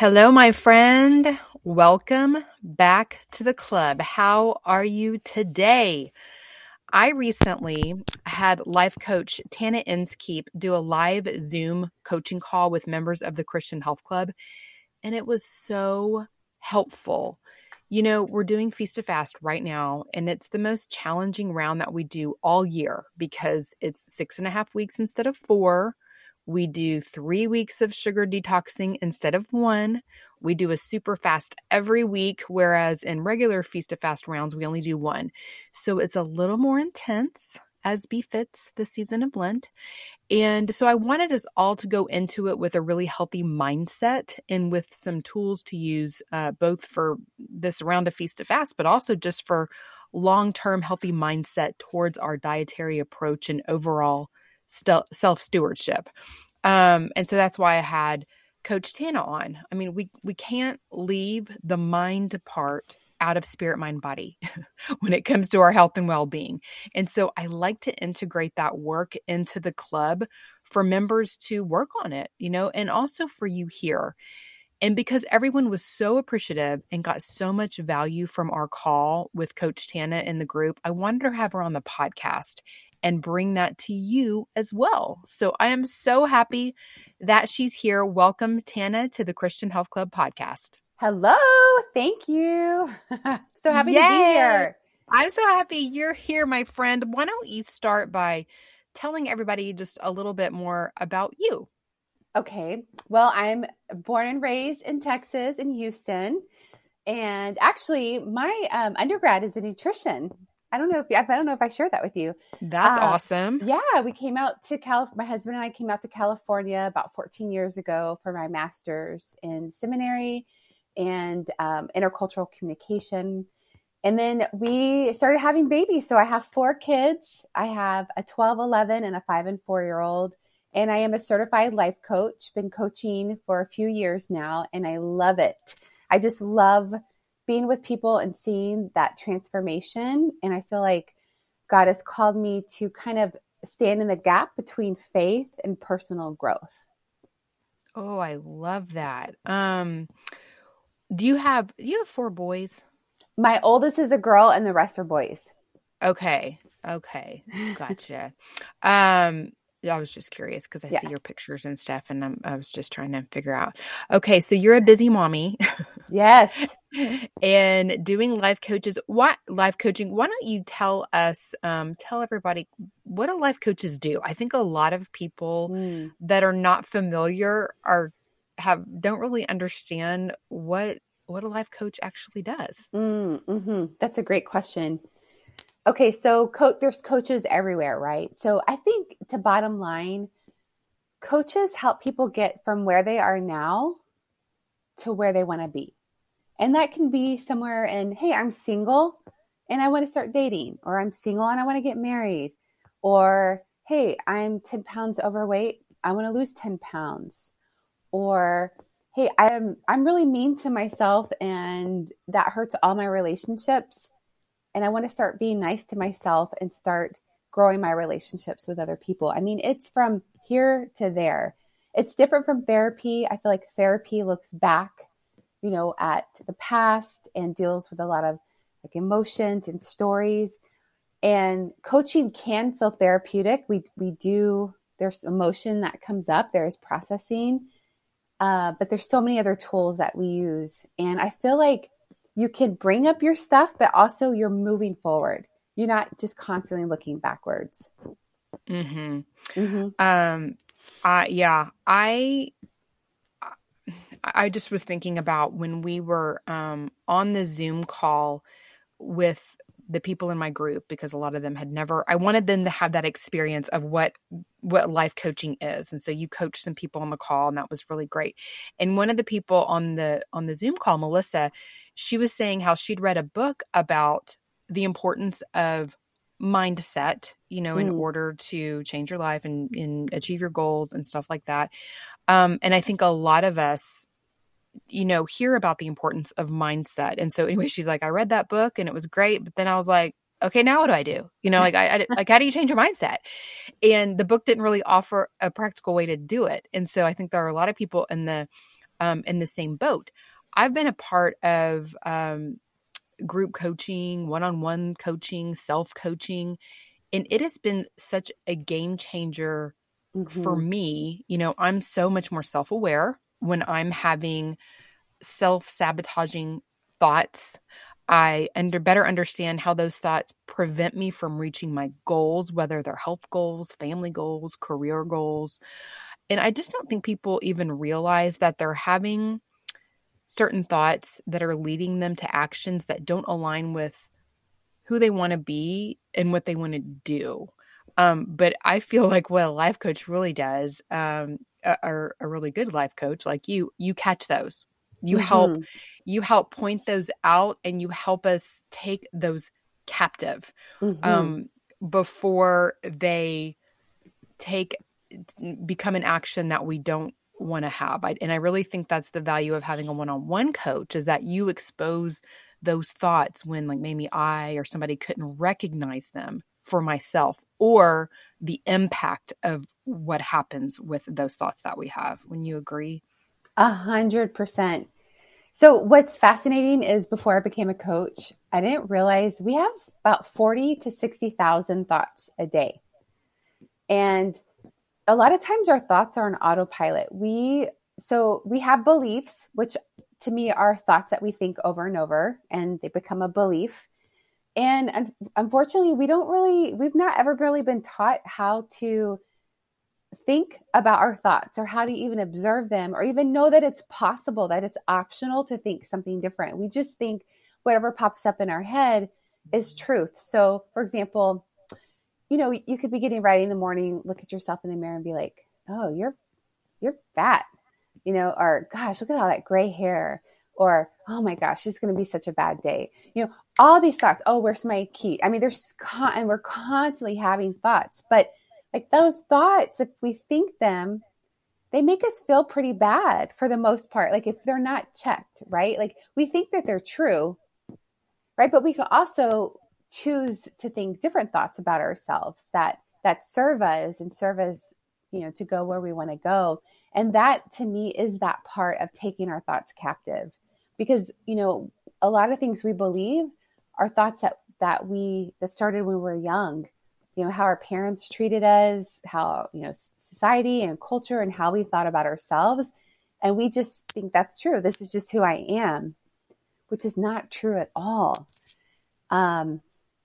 Hello, my friend. Welcome back to the club. How are you today? I recently had life coach Tana Inskeep do a live Zoom coaching call with members of the Christian Health Club, and it was so helpful. You know, we're doing Feast to Fast right now, and it's the most challenging round that we do all year because it's six and a half weeks instead of four we do three weeks of sugar detoxing instead of one. We do a super fast every week, whereas in regular feast to fast rounds, we only do one. So it's a little more intense as befits the season of Lent. And so I wanted us all to go into it with a really healthy mindset and with some tools to use uh, both for this round of feast to fast, but also just for long term healthy mindset towards our dietary approach and overall st- self stewardship. Um, and so that's why I had Coach Tana on. I mean, we we can't leave the mind part out of spirit, mind, body when it comes to our health and well being. And so I like to integrate that work into the club for members to work on it, you know, and also for you here. And because everyone was so appreciative and got so much value from our call with Coach Tana in the group, I wanted to have her on the podcast and bring that to you as well. So I am so happy that she's here. Welcome, Tana, to the Christian Health Club podcast. Hello. Thank you. so happy Yay. to be here. I'm so happy you're here, my friend. Why don't you start by telling everybody just a little bit more about you? Okay. Well, I'm born and raised in Texas, in Houston. And actually, my um, undergrad is in nutrition. I don't know if I don't know if I shared that with you. That's uh, awesome. Yeah, we came out to Cal. My husband and I came out to California about 14 years ago for my master's in seminary and um, intercultural communication. And then we started having babies. So I have four kids. I have a 12, 11, and a five and four year old. And I am a certified life coach, been coaching for a few years now, and I love it. I just love being with people and seeing that transformation. And I feel like God has called me to kind of stand in the gap between faith and personal growth. Oh, I love that. Um, do you have do you have four boys? My oldest is a girl and the rest are boys. Okay. Okay. Gotcha. um I was just curious because I yeah. see your pictures and stuff, and I'm, I was just trying to figure out. Okay, so you're a busy mommy. Yes. And doing life coaches. What life coaching? Why don't you tell us, um, tell everybody what do life coaches do? I think a lot of people mm. that are not familiar are have don't really understand what what a life coach actually does. Mm, mm-hmm. That's a great question. Okay, so co- there's coaches everywhere, right? So I think to bottom line, coaches help people get from where they are now to where they want to be. And that can be somewhere in, hey, I'm single and I want to start dating, or I'm single and I want to get married, or hey, I'm 10 pounds overweight, I want to lose 10 pounds, or hey, I'm I'm really mean to myself and that hurts all my relationships and I want to start being nice to myself and start growing my relationships with other people. I mean, it's from here to there. It's different from therapy. I feel like therapy looks back, you know, at the past and deals with a lot of like emotions and stories. And coaching can feel therapeutic. We we do there's emotion that comes up, there is processing. Uh, but there's so many other tools that we use. And I feel like you can bring up your stuff, but also you're moving forward. You're not just constantly looking backwards. Hmm. Hmm. Um. Uh. Yeah. I. I just was thinking about when we were um, on the Zoom call with the people in my group because a lot of them had never I wanted them to have that experience of what what life coaching is. And so you coached some people on the call and that was really great. And one of the people on the on the Zoom call, Melissa, she was saying how she'd read a book about the importance of mindset, you know, in mm. order to change your life and, and achieve your goals and stuff like that. Um, and I think a lot of us, you know, hear about the importance of mindset. And so, anyway, she's like, I read that book and it was great. But then I was like, okay, now what do I do? You know, like I, I like how do you change your mindset? And the book didn't really offer a practical way to do it. And so I think there are a lot of people in the um, in the same boat. I've been a part of um, group coaching, one on one coaching, self coaching. And it has been such a game changer mm-hmm. for me. You know, I'm so much more self aware when I'm having self sabotaging thoughts. I under better understand how those thoughts prevent me from reaching my goals, whether they're health goals, family goals, career goals. And I just don't think people even realize that they're having certain thoughts that are leading them to actions that don't align with who they want to be and what they want to do. Um, but I feel like what a life coach really does, um, or a really good life coach like you, you catch those. You mm-hmm. help, you help point those out, and you help us take those captive mm-hmm. um, before they take become an action that we don't want to have. I, and I really think that's the value of having a one-on-one coach is that you expose those thoughts when like maybe I or somebody couldn't recognize them for myself or the impact of what happens with those thoughts that we have. When you agree? A hundred percent. So what's fascinating is before I became a coach, I didn't realize we have about 40 to 60,000 thoughts a day. And a lot of times our thoughts are on autopilot. We so we have beliefs, which to me are thoughts that we think over and over, and they become a belief. And unfortunately, we don't really, we've not ever really been taught how to think about our thoughts or how to even observe them or even know that it's possible, that it's optional to think something different. We just think whatever pops up in our head is truth. So, for example, you know, you could be getting ready in the morning, look at yourself in the mirror and be like, "Oh, you're you're fat." You know, or gosh, look at all that gray hair or oh my gosh, it's going to be such a bad day. You know, all these thoughts. Oh, where's my key? I mean, there's con- and we're constantly having thoughts, but like those thoughts, if we think them, they make us feel pretty bad for the most part. Like if they're not checked, right? Like we think that they're true, right? But we can also choose to think different thoughts about ourselves that that serve us and serve us you know to go where we want to go and that to me is that part of taking our thoughts captive because you know a lot of things we believe are thoughts that that we that started when we were young you know how our parents treated us how you know society and culture and how we thought about ourselves and we just think that's true this is just who i am which is not true at all um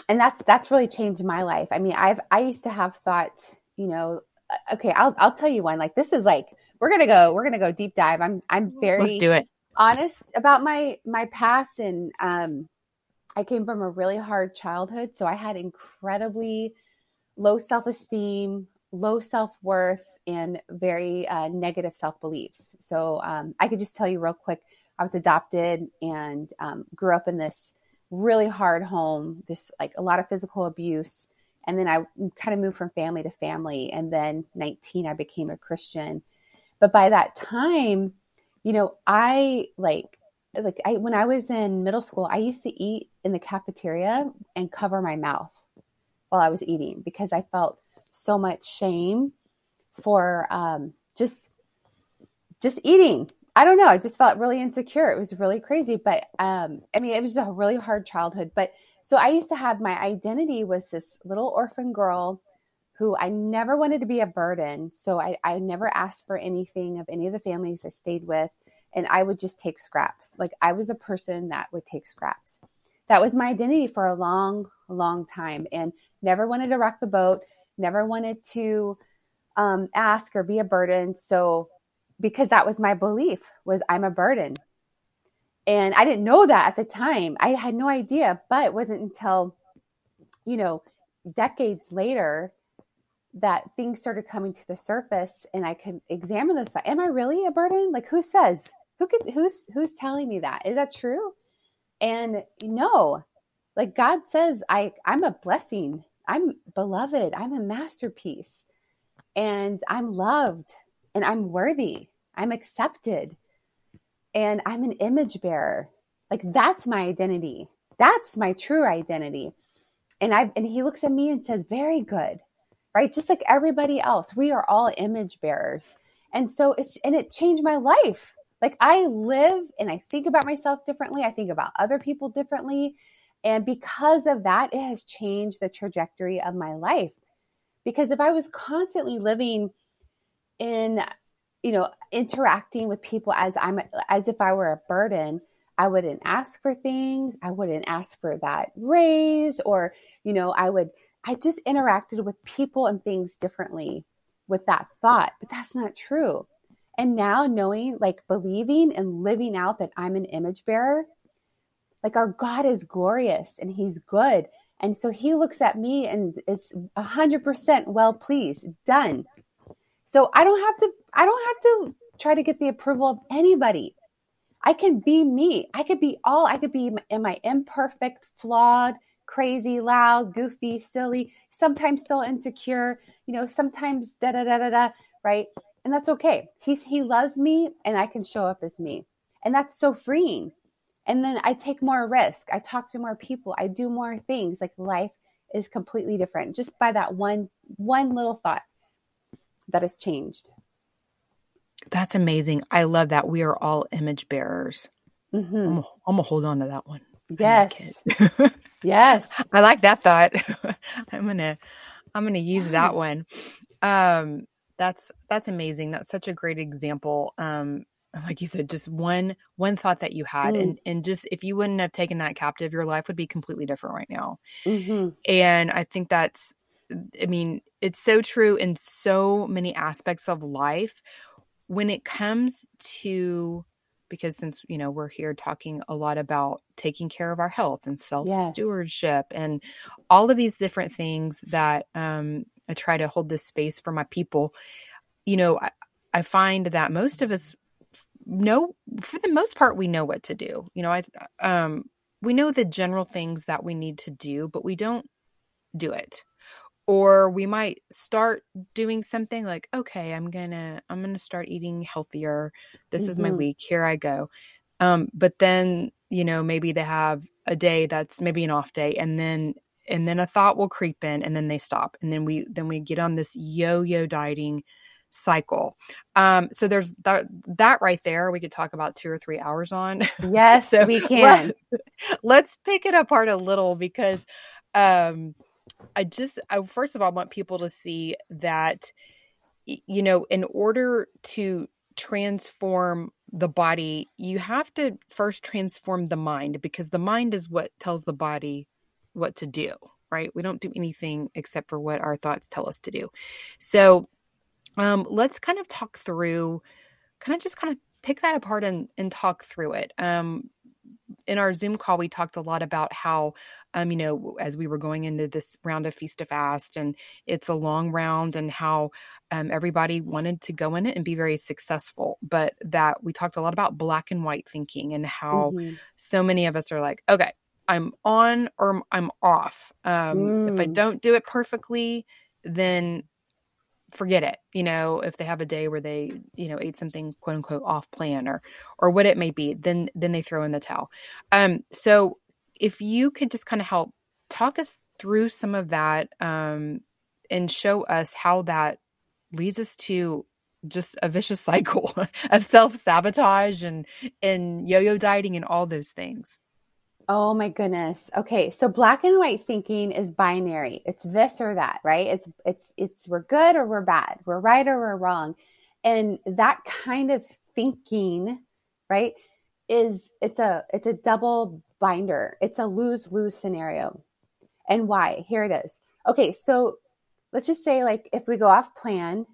and that's that's really changed my life. I mean, I've I used to have thoughts, you know, uh, okay, I'll I'll tell you one. Like this is like we're gonna go we're gonna go deep dive. I'm I'm very let's do it honest about my my past and um I came from a really hard childhood, so I had incredibly low self esteem, low self worth, and very uh, negative self beliefs. So um, I could just tell you real quick. I was adopted and um, grew up in this really hard home, this like a lot of physical abuse. And then I kind of moved from family to family. And then 19, I became a Christian. But by that time, you know, I like, like I, when I was in middle school, I used to eat in the cafeteria and cover my mouth while I was eating because I felt so much shame for um, just just eating I don't know. I just felt really insecure. It was really crazy. But um, I mean, it was a really hard childhood. But so I used to have my identity was this little orphan girl who I never wanted to be a burden. So I, I never asked for anything of any of the families I stayed with. And I would just take scraps. Like I was a person that would take scraps. That was my identity for a long, long time and never wanted to rock the boat, never wanted to um, ask or be a burden. So because that was my belief was I'm a burden. And I didn't know that at the time. I had no idea, but it wasn't until you know, decades later that things started coming to the surface and I could examine this. Am I really a burden? Like who says? Who could who's who's telling me that? Is that true? And no. Like God says I I'm a blessing. I'm beloved. I'm a masterpiece. And I'm loved and I'm worthy. I'm accepted. And I'm an image bearer. Like that's my identity. That's my true identity. And I and he looks at me and says, "Very good." Right? Just like everybody else, we are all image bearers. And so it's and it changed my life. Like I live and I think about myself differently. I think about other people differently. And because of that, it has changed the trajectory of my life. Because if I was constantly living in, you know, interacting with people as I'm as if I were a burden, I wouldn't ask for things. I wouldn't ask for that raise or, you know, I would, I just interacted with people and things differently with that thought, but that's not true. And now knowing, like believing and living out that I'm an image bearer, like our God is glorious and he's good. And so he looks at me and is 100% well pleased, done. So I don't have to, I don't have to try to get the approval of anybody. I can be me. I could be all, I could be in my imperfect, flawed, crazy, loud, goofy, silly, sometimes still insecure, you know, sometimes da da da da da, right? And that's okay. He's he loves me and I can show up as me. And that's so freeing. And then I take more risk. I talk to more people. I do more things. Like life is completely different just by that one one little thought that has changed. That's amazing. I love that. We are all image bearers. Mm-hmm. I'm, I'm, gonna hold on to that one. Yes. I yes. I like that thought. I'm gonna I'm gonna use that one. Um that's that's amazing. That's such a great example. Um like you said, just one one thought that you had, mm. and and just if you wouldn't have taken that captive, your life would be completely different right now. Mm-hmm. And I think that's, I mean, it's so true in so many aspects of life when it comes to because since you know we're here talking a lot about taking care of our health and self stewardship yes. and all of these different things that um, I try to hold this space for my people. You know, I, I find that most of us know, for the most part, we know what to do. You know, I um, we know the general things that we need to do, but we don't do it or we might start doing something like okay i'm gonna i'm gonna start eating healthier this mm-hmm. is my mm-hmm. week here i go um, but then you know maybe they have a day that's maybe an off day and then and then a thought will creep in and then they stop and then we then we get on this yo-yo dieting cycle. Um so there's that that right there we could talk about two or three hours on. Yes so we can. let's, let's pick it apart a little because um I just, I, first of all, want people to see that, you know, in order to transform the body, you have to first transform the mind because the mind is what tells the body what to do, right? We don't do anything except for what our thoughts tell us to do. So, um, let's kind of talk through, kind of just kind of pick that apart and, and talk through it. Um, in our Zoom call, we talked a lot about how, um, you know, as we were going into this round of Feast to Fast, and it's a long round, and how um, everybody wanted to go in it and be very successful. But that we talked a lot about black and white thinking and how mm-hmm. so many of us are like, okay, I'm on or I'm off. Um, mm. If I mm. don't do it perfectly, then forget it you know if they have a day where they you know ate something quote unquote off plan or or what it may be then then they throw in the towel um so if you could just kind of help talk us through some of that um and show us how that leads us to just a vicious cycle of self-sabotage and and yo-yo dieting and all those things Oh my goodness. Okay, so black and white thinking is binary. It's this or that, right? It's it's it's we're good or we're bad. We're right or we're wrong. And that kind of thinking, right, is it's a it's a double binder. It's a lose-lose scenario. And why? Here it is. Okay, so let's just say like if we go off plan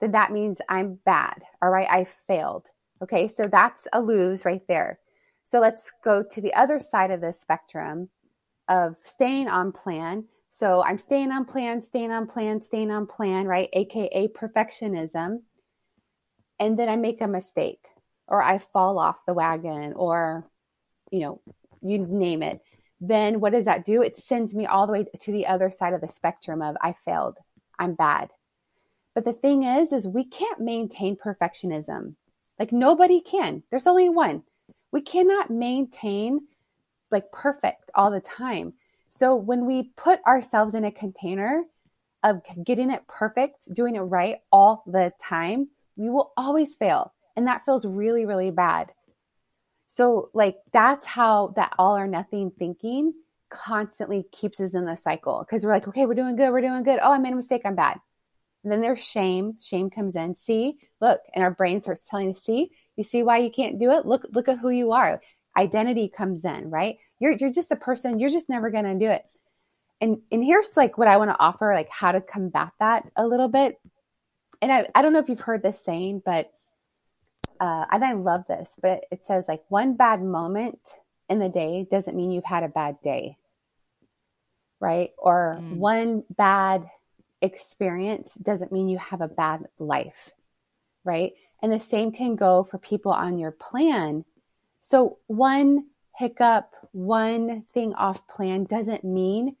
then that means I'm bad. All right. I failed. Okay. So that's a lose right there. So let's go to the other side of the spectrum of staying on plan. So I'm staying on plan, staying on plan, staying on plan, right? AKA perfectionism. And then I make a mistake or I fall off the wagon or, you know, you name it. Then what does that do? It sends me all the way to the other side of the spectrum of I failed. I'm bad. But the thing is, is we can't maintain perfectionism. Like nobody can. There's only one. We cannot maintain like perfect all the time. So when we put ourselves in a container of getting it perfect, doing it right all the time, we will always fail. And that feels really, really bad. So, like, that's how that all or nothing thinking constantly keeps us in the cycle because we're like, okay, we're doing good, we're doing good. Oh, I made a mistake, I'm bad. And then there's shame. Shame comes in. See, look, and our brain starts telling us, see, you see why you can't do it? Look, look at who you are. Identity comes in, right? You're you're just a person, you're just never gonna do it. And and here's like what I want to offer, like how to combat that a little bit. And I, I don't know if you've heard this saying, but uh, and I love this, but it says like one bad moment in the day doesn't mean you've had a bad day, right? Or mm. one bad experience doesn't mean you have a bad life, right? And the same can go for people on your plan. So, one hiccup, one thing off plan doesn't mean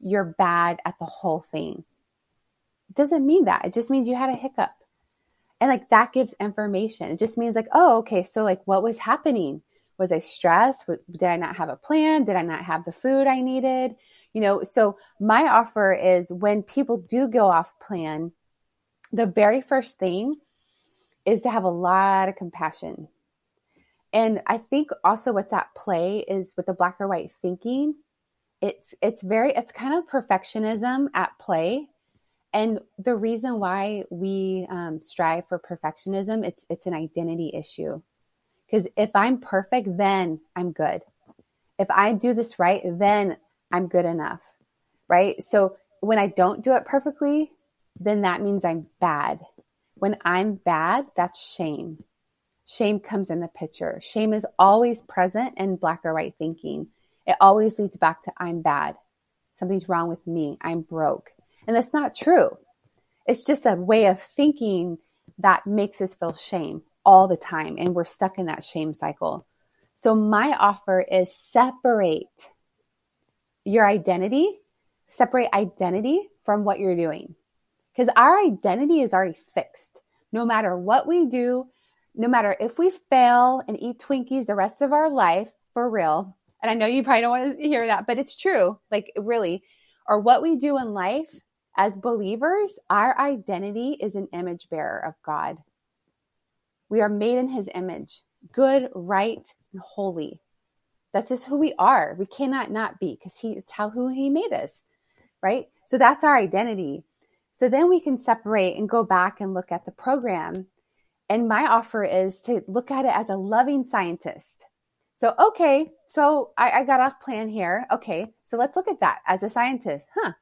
you're bad at the whole thing. It doesn't mean that. It just means you had a hiccup. And like that gives information. It just means like, oh, okay, so like what was happening? Was I stressed? Did I not have a plan? Did I not have the food I needed? You know, so my offer is when people do go off plan, the very first thing is to have a lot of compassion. And I think also what's at play is with the black or white thinking, it's it's very it's kind of perfectionism at play. And the reason why we um, strive for perfectionism it's it's an identity issue. Because if i'm perfect then i'm good. If i do this right then i'm good enough right? So when i don't do it perfectly then that means i'm bad when i'm bad that's shame shame comes in the picture shame is always present in black or white thinking it always leads back to i'm bad something's wrong with me i'm broke and that's not true. It's just a way of thinking that makes us feel shame all the time. And we're stuck in that shame cycle. So, my offer is separate your identity, separate identity from what you're doing. Because our identity is already fixed. No matter what we do, no matter if we fail and eat Twinkies the rest of our life, for real, and I know you probably don't want to hear that, but it's true, like really, or what we do in life, as believers, our identity is an image bearer of God. We are made in his image, good, right, and holy. That's just who we are. We cannot not be because he it's how who he made us. Right? So that's our identity. So then we can separate and go back and look at the program. And my offer is to look at it as a loving scientist. So, okay, so I, I got off plan here. Okay, so let's look at that as a scientist. Huh,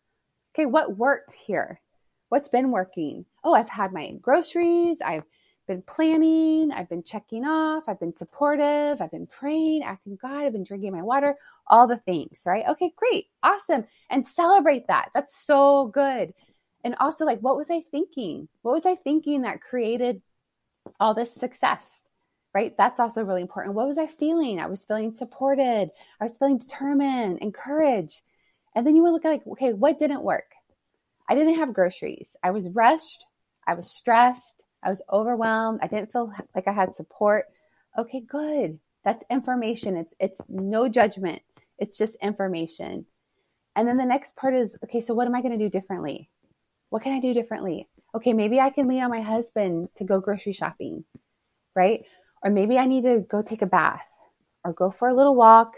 okay, what worked here? What's been working? Oh, I've had my groceries. I've been planning. I've been checking off. I've been supportive. I've been praying, asking God. I've been drinking my water, all the things, right? Okay, great. Awesome. And celebrate that. That's so good. And also, like, what was I thinking? What was I thinking that created all this success? Right? That's also really important. What was I feeling? I was feeling supported. I was feeling determined, encouraged. And then you would look at like, okay, what didn't work? I didn't have groceries. I was rushed. I was stressed. I was overwhelmed. I didn't feel like I had support. Okay, good. That's information. It's it's no judgment. It's just information. And then the next part is okay, so what am I going to do differently? What can I do differently? Okay, maybe I can lean on my husband to go grocery shopping, right? Or maybe I need to go take a bath or go for a little walk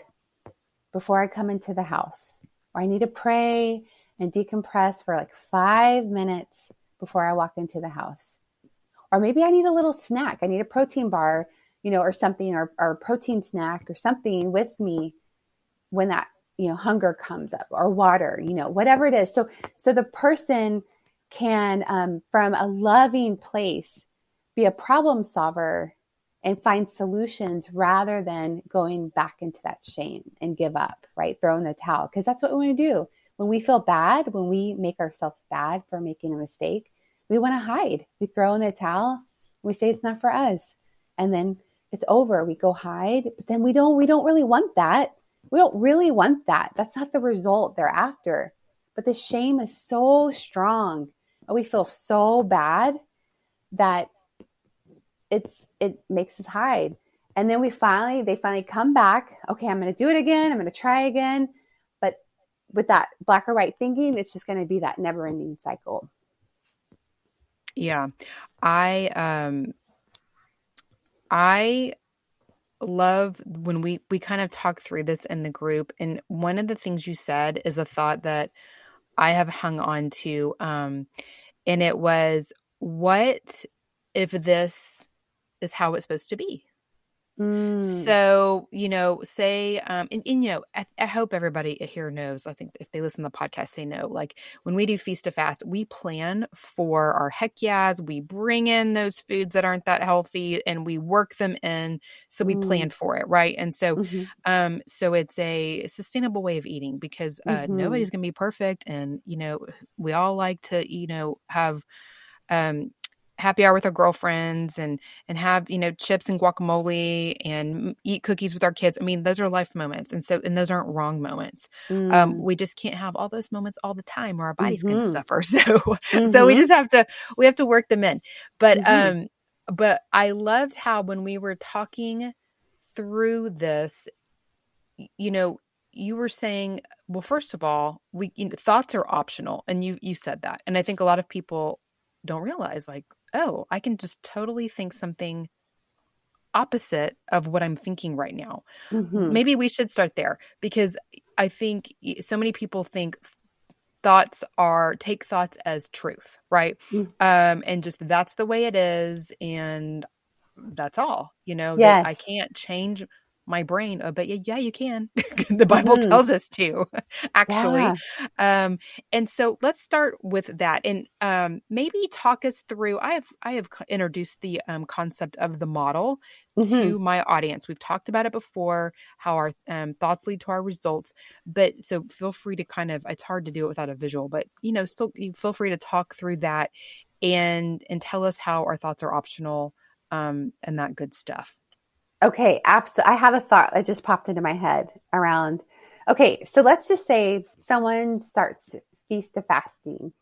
before I come into the house or I need to pray and decompress for like five minutes before I walk into the house. Or maybe I need a little snack. I need a protein bar, you know, or something, or, or a protein snack or something with me when that, you know, hunger comes up or water, you know, whatever it is. So, so the person can, um, from a loving place, be a problem solver and find solutions rather than going back into that shame and give up, right? Throw in the towel. Because that's what we want to do. When we feel bad, when we make ourselves bad for making a mistake, we want to hide. We throw in the towel. We say it's not for us. And then it's over. We go hide. But then we don't we don't really want that. We don't really want that. That's not the result they're after. But the shame is so strong. We feel so bad that it's it makes us hide. And then we finally they finally come back. Okay, I'm going to do it again. I'm going to try again. But with that black or white thinking, it's just going to be that never-ending cycle. Yeah. I um I love when we we kind of talk through this in the group and one of the things you said is a thought that I have hung on to um and it was what if this is how it's supposed to be. Mm. So, you know, say, um, and, and you know, I, I, hope everybody here knows. I think if they listen to the podcast, they know. Like when we do feast to fast, we plan for our heck yeahs. We bring in those foods that aren't that healthy, and we work them in. So we mm. plan for it, right? And so, mm-hmm. um, so it's a sustainable way of eating because uh, mm-hmm. nobody's going to be perfect, and you know, we all like to, you know, have um happy hour with our girlfriends and and have you know chips and guacamole and eat cookies with our kids i mean those are life moments and so and those aren't wrong moments um, mm. um, we just can't have all those moments all the time or our bodies mm-hmm. can suffer so mm-hmm. so we mm-hmm. just have to we have to work them in but mm-hmm. um but i loved how when we were talking through this you know you were saying well first of all we you know, thoughts are optional and you you said that and i think a lot of people don't realize like oh, I can just totally think something opposite of what I'm thinking right now. Mm-hmm. Maybe we should start there because I think so many people think thoughts are take thoughts as truth, right? Mm-hmm. Um, and just that's the way it is, and that's all. You know, yes. I can't change my brain uh, but yeah, yeah you can the bible mm. tells us to actually yeah. um and so let's start with that and um maybe talk us through i have i have introduced the um, concept of the model mm-hmm. to my audience we've talked about it before how our um, thoughts lead to our results but so feel free to kind of it's hard to do it without a visual but you know still you feel free to talk through that and and tell us how our thoughts are optional um and that good stuff Okay, absolutely. I have a thought that just popped into my head around. Okay, so let's just say someone starts feast to fasting.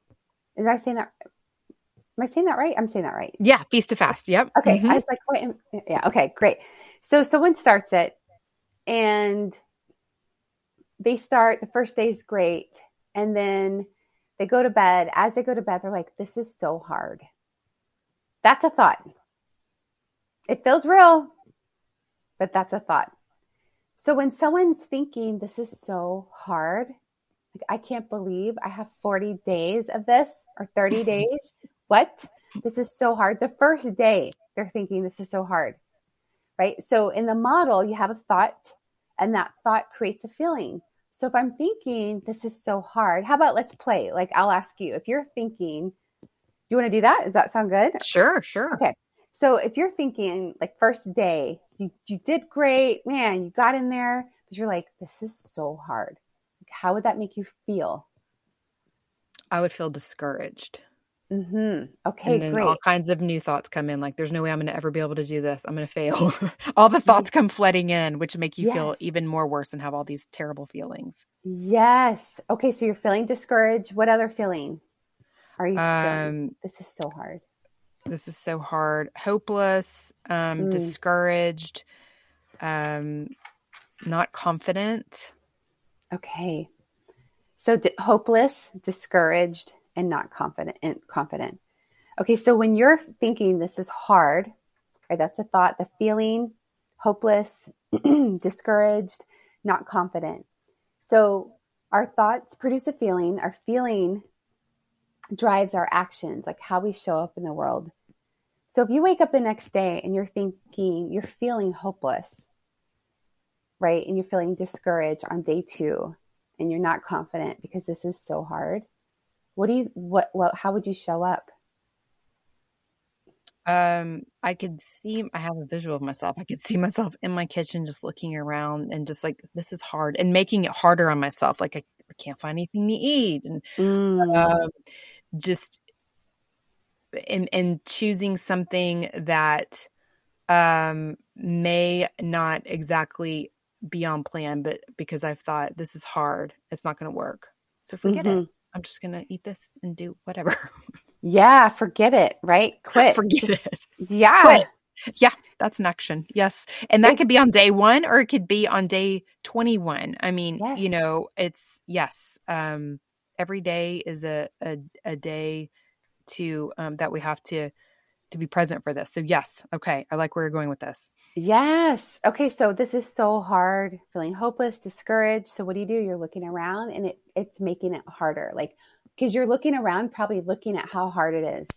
Is I saying that? Am I saying that right? I'm saying that right. Yeah, feast to fast. Yep. Okay, mm-hmm. I was like, wait, yeah. Okay, great. So someone starts it, and they start. The first day is great, and then they go to bed. As they go to bed, they're like, "This is so hard." That's a thought. It feels real but that's a thought. So when someone's thinking this is so hard, like I can't believe I have 40 days of this or 30 days. What? This is so hard. The first day they're thinking this is so hard. Right? So in the model, you have a thought and that thought creates a feeling. So if I'm thinking this is so hard, how about let's play? Like I'll ask you if you're thinking, do you want to do that? Does that sound good? Sure, sure. Okay. So if you're thinking like first day, you, you did great, man, you got in there, but you're like, this is so hard. Like, how would that make you feel? I would feel discouraged. Mm-hmm. Okay, and then great. All kinds of new thoughts come in, like there's no way I'm going to ever be able to do this. I'm going to fail. all the thoughts come flooding in, which make you yes. feel even more worse and have all these terrible feelings. Yes. Okay, so you're feeling discouraged. What other feeling are you? Um, this is so hard this is so hard. Hopeless um mm. discouraged um not confident. Okay. So d- hopeless discouraged and not confident and confident. Okay so when you're thinking this is hard right that's a thought the feeling hopeless discouraged not confident. So our thoughts produce a feeling our feeling drives our actions, like how we show up in the world. So if you wake up the next day and you're thinking, you're feeling hopeless, right? And you're feeling discouraged on day two and you're not confident because this is so hard, What do you what what how would you show up? Um, I could see I have a visual of myself. I could see myself in my kitchen just looking around and just like this is hard and making it harder on myself. Like I, can't find anything to eat and Mm. um, just and and choosing something that um may not exactly be on plan, but because I've thought this is hard, it's not going to work. So forget it. Mhm. I'm just going to eat this and do whatever. Yeah, forget it, right? Quit. forget Just- it. Yeah. Quit. Yeah, that's an action. Yes. And that It- could be on day 1 or it could be on day 21. I mean, you know, it's yes. Um every day is a a, a day to um that we have to to be present for this. So yes, okay. I like where you're going with this. Yes. Okay, so this is so hard, feeling hopeless, discouraged. So what do you do? You're looking around and it it's making it harder. Like because you're looking around probably looking at how hard it is,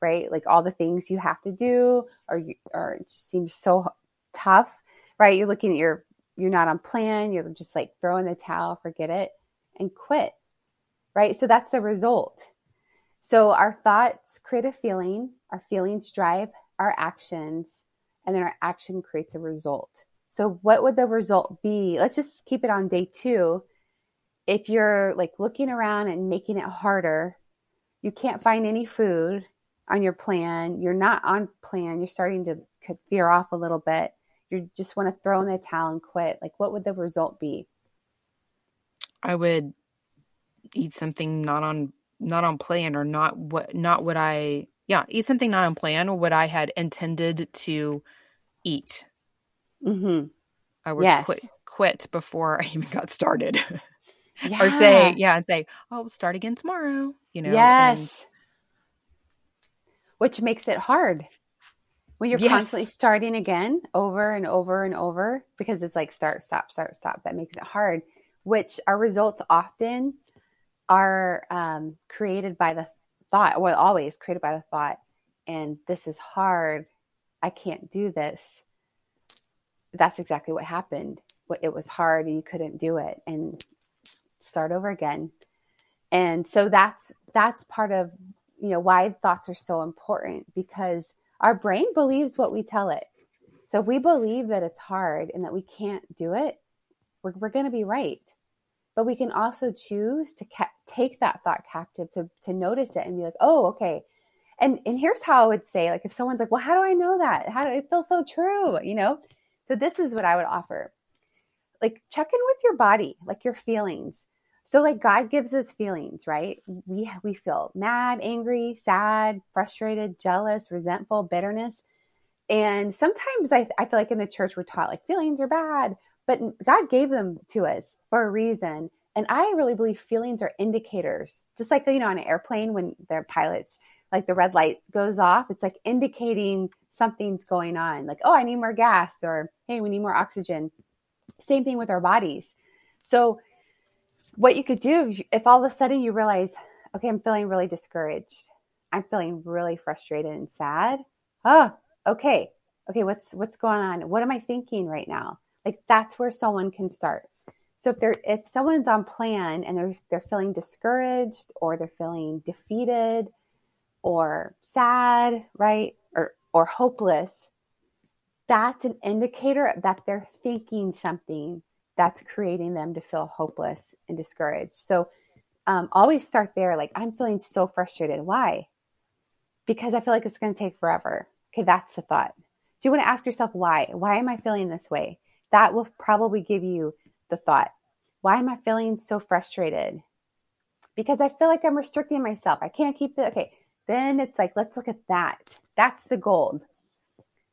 right? Like all the things you have to do or you or it just seems so tough, right? You're looking at your you're not on plan, you're just like throwing the towel, forget it and quit. Right? So that's the result. So our thoughts create a feeling, our feelings drive our actions, and then our action creates a result. So, what would the result be? Let's just keep it on day two. If you're like looking around and making it harder, you can't find any food on your plan, you're not on plan, you're starting to veer off a little bit, you just want to throw in the towel and quit. Like, what would the result be? I would eat something not on not on plan or not what not what I yeah, eat something not on plan or what I had intended to eat. Mm-hmm. I would Yes. quit quit before I even got started. Yeah. or say, yeah, and say, Oh, we'll start again tomorrow. You know? yes. and- Which makes it hard when you're Yes. constantly starting again over and over and over because it's like start, stop, start, stop. That makes it hard, which our results often are um, created by the thought, well, always created by the thought, and this is hard. I can't do this. That's exactly what happened. It was hard and you couldn't do it and start over again. And so that's that's part of you know why thoughts are so important because our brain believes what we tell it. So if we believe that it's hard and that we can't do it, we're, we're going to be right. But we can also choose to ca- take that thought captive to to notice it and be like, oh, okay. And and here's how I would say, like, if someone's like, well, how do I know that? How do it feel so true? You know. So this is what I would offer. Like, check in with your body, like your feelings. So like God gives us feelings, right? We we feel mad, angry, sad, frustrated, jealous, resentful, bitterness. And sometimes I, I feel like in the church we're taught like feelings are bad, but God gave them to us for a reason. And I really believe feelings are indicators. Just like you know on an airplane when the pilots like the red light goes off, it's like indicating something's going on. Like, oh, I need more gas or hey, we need more oxygen. Same thing with our bodies. So what you could do if all of a sudden you realize, okay, I'm feeling really discouraged. I'm feeling really frustrated and sad. Oh, okay. Okay, what's what's going on? What am I thinking right now? Like that's where someone can start. So if they're if someone's on plan and they're they're feeling discouraged or they're feeling defeated or sad, right? Or or hopeless, that's an indicator that they're thinking something that's creating them to feel hopeless and discouraged. So um, always start there. Like, I'm feeling so frustrated. Why? Because I feel like it's going to take forever. Okay, that's the thought. So you want to ask yourself, why? Why am I feeling this way? That will probably give you the thought. Why am I feeling so frustrated? Because I feel like I'm restricting myself. I can't keep it. Okay, then it's like, let's look at that. That's the gold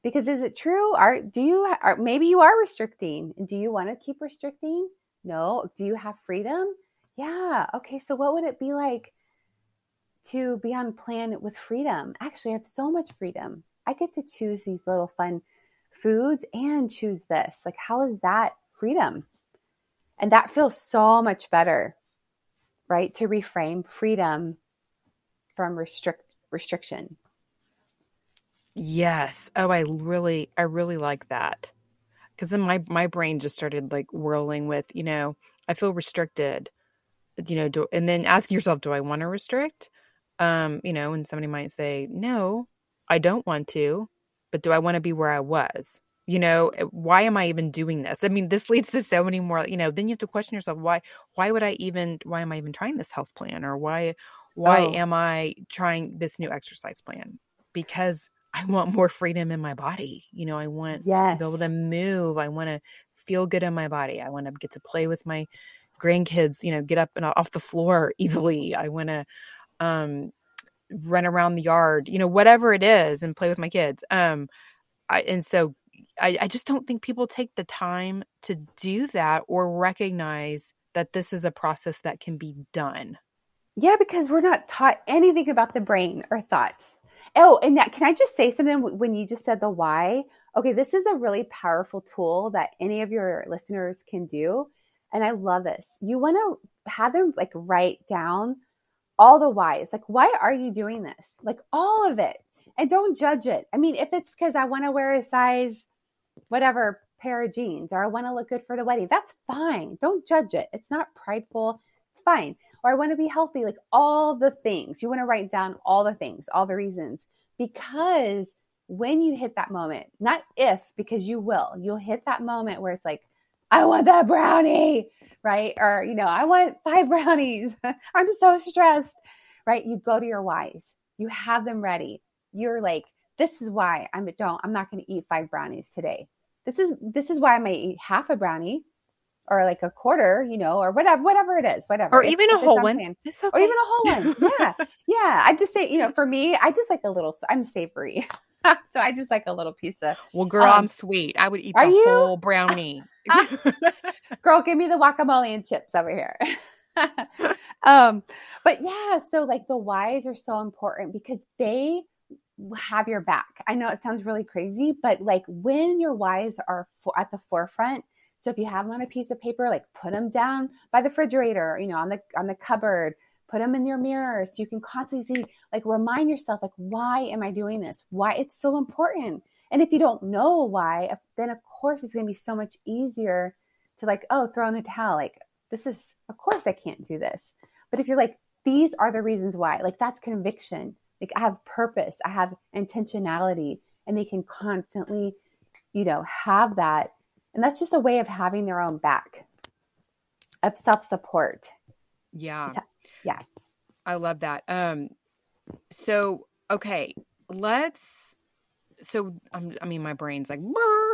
because is it true are do you are maybe you are restricting do you want to keep restricting no do you have freedom yeah okay so what would it be like to be on plan with freedom actually i have so much freedom i get to choose these little fun foods and choose this like how is that freedom and that feels so much better right to reframe freedom from restrict restriction Yes. Oh, I really, I really like that. Because then my my brain just started like whirling with, you know, I feel restricted. you know, do, and then ask yourself, do I want to restrict? Um, you know, and somebody might say, no, I don't want to, but do I want to be where I was? You know, eh, why am I even doing this? I mean, this leads to so many more, you know, then you have to question yourself, why, why would I even, why am I even trying this health plan or why, why oh. am I trying this new exercise plan? Because I want more freedom in my body. You know, I want yes. to be able to move. I want to feel good in my body. I want to get to play with my grandkids, you know, get up and off the floor easily. I want to um run around the yard, you know, whatever it is and play with my kids. Um I and so I, I just don't think people take the time to do that or recognize that this is a process that can be done. Yeah, because we're not taught anything about the brain or thoughts. Oh, and that, can I just say something when you just said the why? Okay, this is a really powerful tool that any of your listeners can do. And I love this. You want to have them like write down all the whys. Like, why are you doing this? Like, all of it. And don't judge it. I mean, if it's because I want to wear a size, whatever pair of jeans, or I want to look good for the wedding, that's fine. Don't judge it. It's not prideful. It's fine. Or I want to be healthy, like all the things. You want to write down all the things, all the reasons. Because when you hit that moment, not if, because you will, you'll hit that moment where it's like, I want that brownie, right? Or, you know, I want five brownies. I'm so stressed, right? You go to your whys, you have them ready. You're like, this is why I'm don't, I'm not going to eat five brownies today. This is, this is why I might eat half a brownie or like a quarter, you know, or whatever, whatever it is, whatever. Or if, even a whole one. Okay. Or even a whole one. Yeah. yeah. I just say, you know, for me, I just like a little, I'm savory. so I just like a little piece of. Well, girl, um, I'm sweet. I would eat the you? whole brownie. girl, give me the guacamole and chips over here. um, but yeah, so like the whys are so important because they have your back. I know it sounds really crazy, but like when your whys are for, at the forefront, so if you have them on a piece of paper, like put them down by the refrigerator, you know, on the on the cupboard, put them in your mirror so you can constantly see, like remind yourself, like, why am I doing this? Why it's so important. And if you don't know why, then of course it's going to be so much easier to like, oh, throw in the towel. Like, this is, of course I can't do this. But if you're like, these are the reasons why, like, that's conviction. Like, I have purpose, I have intentionality, and they can constantly, you know, have that. And that's just a way of having their own back, of self support. Yeah. Yeah. I love that. Um, so, okay, let's so I'm, i mean my brain's like,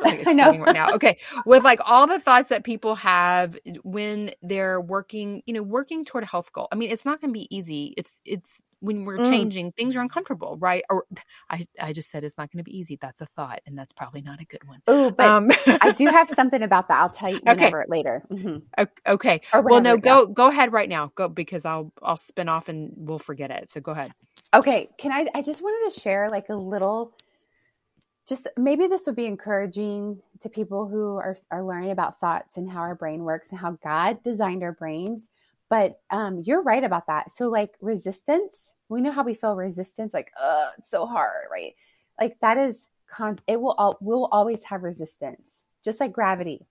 like I know right now. Okay, with like all the thoughts that people have when they're working, you know, working toward a health goal. I mean, it's not going to be easy. It's it's when we're mm. changing, things are uncomfortable, right? Or I I just said it's not going to be easy. That's a thought, and that's probably not a good one. Oh, but um, I do have something about that. I'll tell you whenever okay. later. Mm-hmm. Okay. Well, no, go go ahead right now. Go because I'll I'll spin off and we'll forget it. So go ahead. Okay. Can I? I just wanted to share like a little just maybe this would be encouraging to people who are, are learning about thoughts and how our brain works and how God designed our brains. But um, you're right about that. So, like resistance, we know how we feel resistance, like, oh, it's so hard, right? Like that is, con- it will, all, will always have resistance, just like gravity.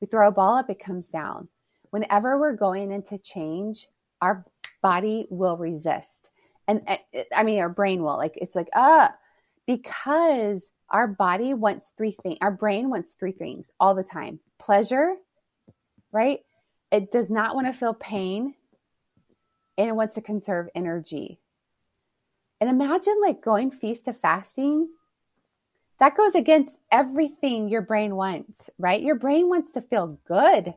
We throw a ball up, it comes down. Whenever we're going into change, our body will resist. And I mean, our brain will, like, it's like, ah, because our body wants three things, our brain wants three things all the time pleasure, right? It does not want to feel pain and it wants to conserve energy. And imagine like going feast to fasting. That goes against everything your brain wants, right? Your brain wants to feel good,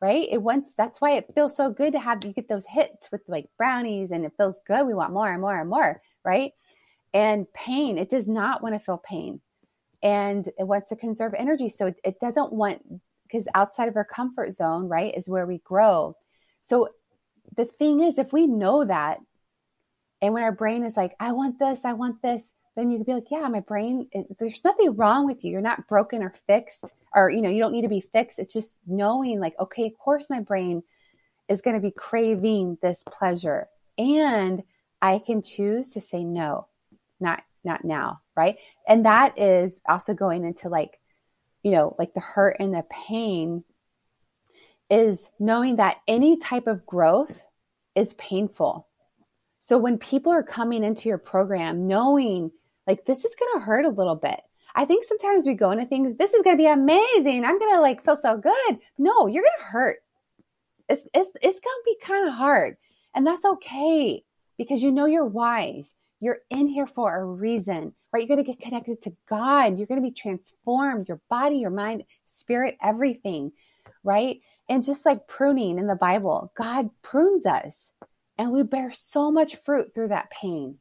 right? It wants, that's why it feels so good to have, you get those hits with like brownies and it feels good. We want more and more and more, right? And pain, it does not want to feel pain and it wants to conserve energy. So it, it doesn't want, because outside of our comfort zone, right, is where we grow. So the thing is, if we know that, and when our brain is like, I want this, I want this, then you could be like, yeah, my brain, there's nothing wrong with you. You're not broken or fixed, or, you know, you don't need to be fixed. It's just knowing, like, okay, of course, my brain is going to be craving this pleasure. And I can choose to say no not not now right and that is also going into like you know like the hurt and the pain is knowing that any type of growth is painful. So when people are coming into your program knowing like this is going to hurt a little bit. I think sometimes we go into things, this is going to be amazing. I'm going to like feel so good. No, you're going to hurt. It's, it's, it's going to be kind of hard. And that's okay because you know you're wise. You're in here for a reason, right? You're going to get connected to God. You're going to be transformed, your body, your mind, spirit, everything, right? And just like pruning in the Bible, God prunes us and we bear so much fruit through that pain,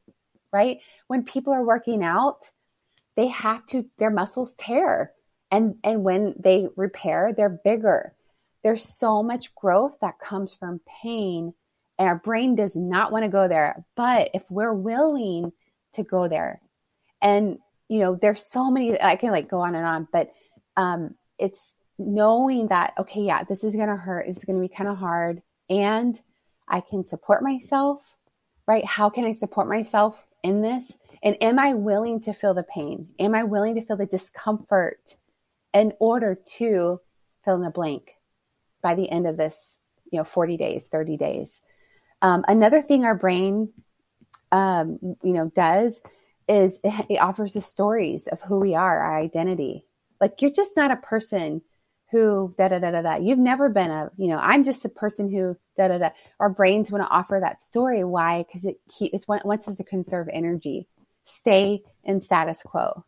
right? When people are working out, they have to, their muscles tear. And, and when they repair, they're bigger. There's so much growth that comes from pain, and our brain does not want to go there. But if we're willing to go there, and you know, there's so many, I can like go on and on, but um, it's knowing that, okay, yeah, this is to hurt. It's to be kind of hard. And I can support myself, right? How can I support myself in this? And am I willing to feel the pain? Am I willing to feel the discomfort in order to fill in the blank by the end of this, you know, 40 days, 30 days? Um, another thing our brain, um, you know, does is it, offers us stories of who we are, our identity. Like you're just not a person who da da da da da. You've never been a, you know, I'm just a person who da da da. Our brains want to offer that story. Why? Because it keeps, it wants us to conserve energy, stay in status quo,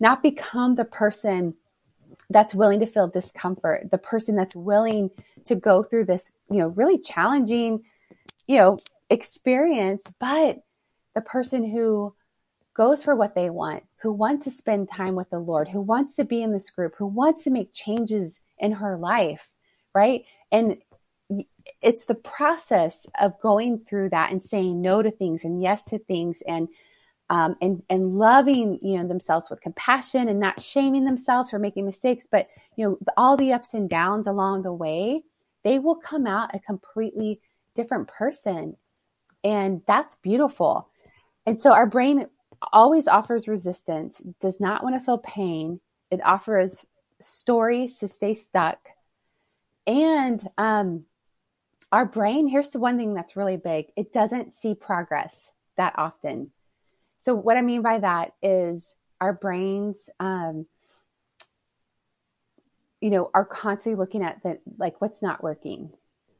not become the person that's willing to feel discomfort, the person that's willing to go through this, you know, really challenging, you know, experience, but the person who goes for what they want, who wants to spend time with the Lord, who wants to be in this group, who wants to make changes in her life, right? And it's the process of going through that and saying no to things and yes to things and um, and and loving you know themselves with compassion and not shaming themselves for making mistakes but you know all the ups and downs along the way they will come out a completely different person and that's beautiful and so our brain always offers resistance, does not want to feel pain. It offers stories to stay stuck. And um, our brain, here's the one thing that's really big it doesn't see progress that often. So, what I mean by that is our brains, um, you know, are constantly looking at the like what's not working,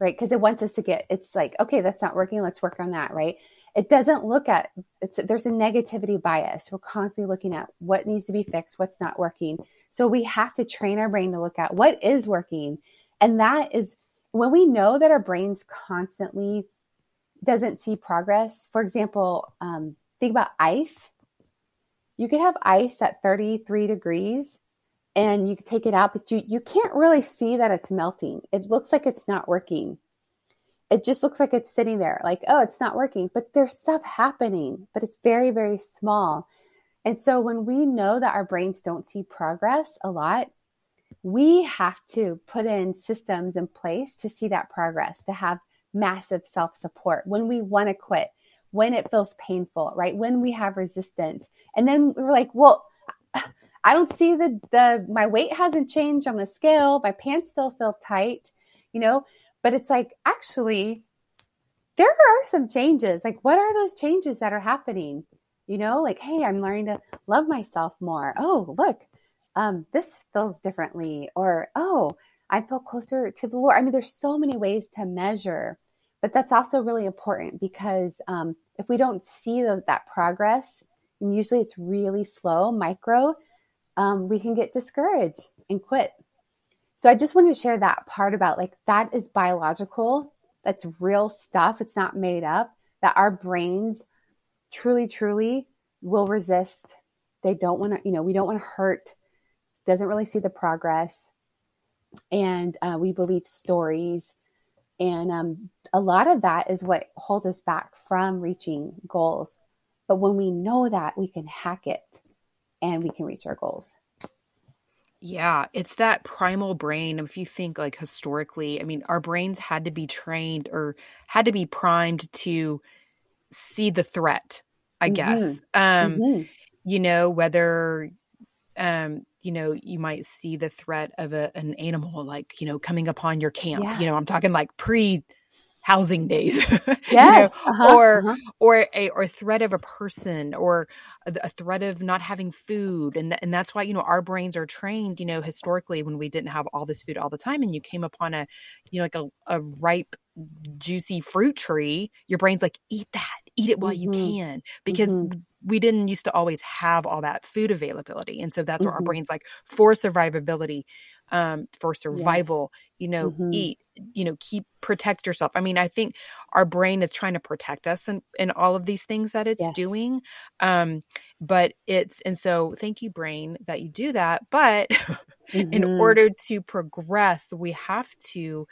right? Because it wants us to get, it's like, okay, that's not working. Let's work on that, right? it doesn't look at it's there's a negativity bias we're constantly looking at what needs to be fixed what's not working so we have to train our brain to look at what is working and that is when we know that our brains constantly doesn't see progress for example um, think about ice you could have ice at 33 degrees and you take it out but you, you can't really see that it's melting. It looks like it's not working. It just looks like it's sitting there like oh it's not working but there's stuff happening but it's very very small. And so when we know that our brains don't see progress a lot we have to put in systems in place to see that progress to have massive self support when we want to quit when it feels painful right? When we have resistance. And then we're like well i don't see the the my weight hasn't changed on the scale my pants still feel tight you know but it's like, actually, there are some changes. Like, what are those changes that are happening? You know, like, hey, I'm learning to love myself more. Oh, look, um, this feels differently. Or, oh, I feel closer to the Lord. I mean, there's so many ways to measure, but that's also really important because um, if we don't see the, that progress, and usually it's really slow, micro, um, we can get discouraged and quit. So I just wanted to share that part about like that is biological. That's real stuff. It's not made up. That our brains truly, truly will resist. They don't want to, you know, we don't want to hurt. Doesn't really see the progress. And uh, we believe stories. And um, a lot of that is what holds us back from reaching goals. But when we know that, we can hack it and we can reach our goals. Yeah, it's that primal brain. If you think like historically, I mean, our brains had to be trained or had to be primed to see the threat, I mm-hmm. guess. Um, mm-hmm. you know, whether um, you know, you might see the threat of a, an animal like, you know, coming upon your camp. Yeah. You know, I'm talking like pre housing days yes you know? uh-huh, or uh-huh. or a or threat of a person or a, threat of not having food and th- and that's why you know our brains are trained you know historically when we didn't have all this food all the time and you came upon a you know like a, a ripe juicy fruit tree your brain's like eat that eat it while mm-hmm. you can because mm-hmm. we didn't used to always have all that food availability and so that's mm-hmm. where our mm-hmm. brains like for survivability um, for survival yes. you know mm-hmm. eat you know keep protect yourself i mean i think our brain is trying to protect us in, in all of these things that it's yes. doing um but it's and so thank you brain that you do that but mm-hmm. in order to progress we have to